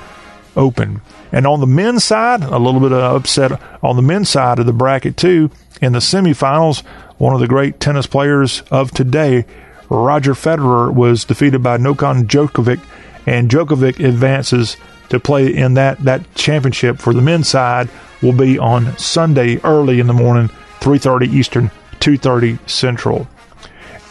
Open. And on the men's side, a little bit of upset on the men's side of the bracket too. In the semifinals, one of the great tennis players of today, Roger Federer was defeated by Novak Djokovic, and Djokovic advances to play in that that championship for the men's side will be on Sunday early in the morning, 3:30 Eastern, 2:30 Central.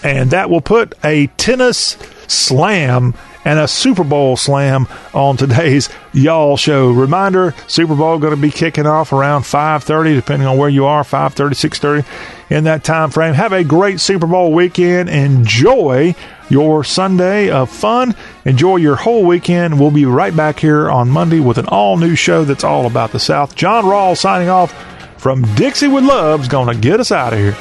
And that will put a tennis slam and a Super Bowl slam on today's Y'all Show. Reminder, Super Bowl going to be kicking off around 5.30, depending on where you are, 5.30, 6.30 in that time frame. Have a great Super Bowl weekend. Enjoy your Sunday of fun. Enjoy your whole weekend. We'll be right back here on Monday with an all new show that's all about the South. John Rawl signing off from Dixie with Love's going to get us out of here.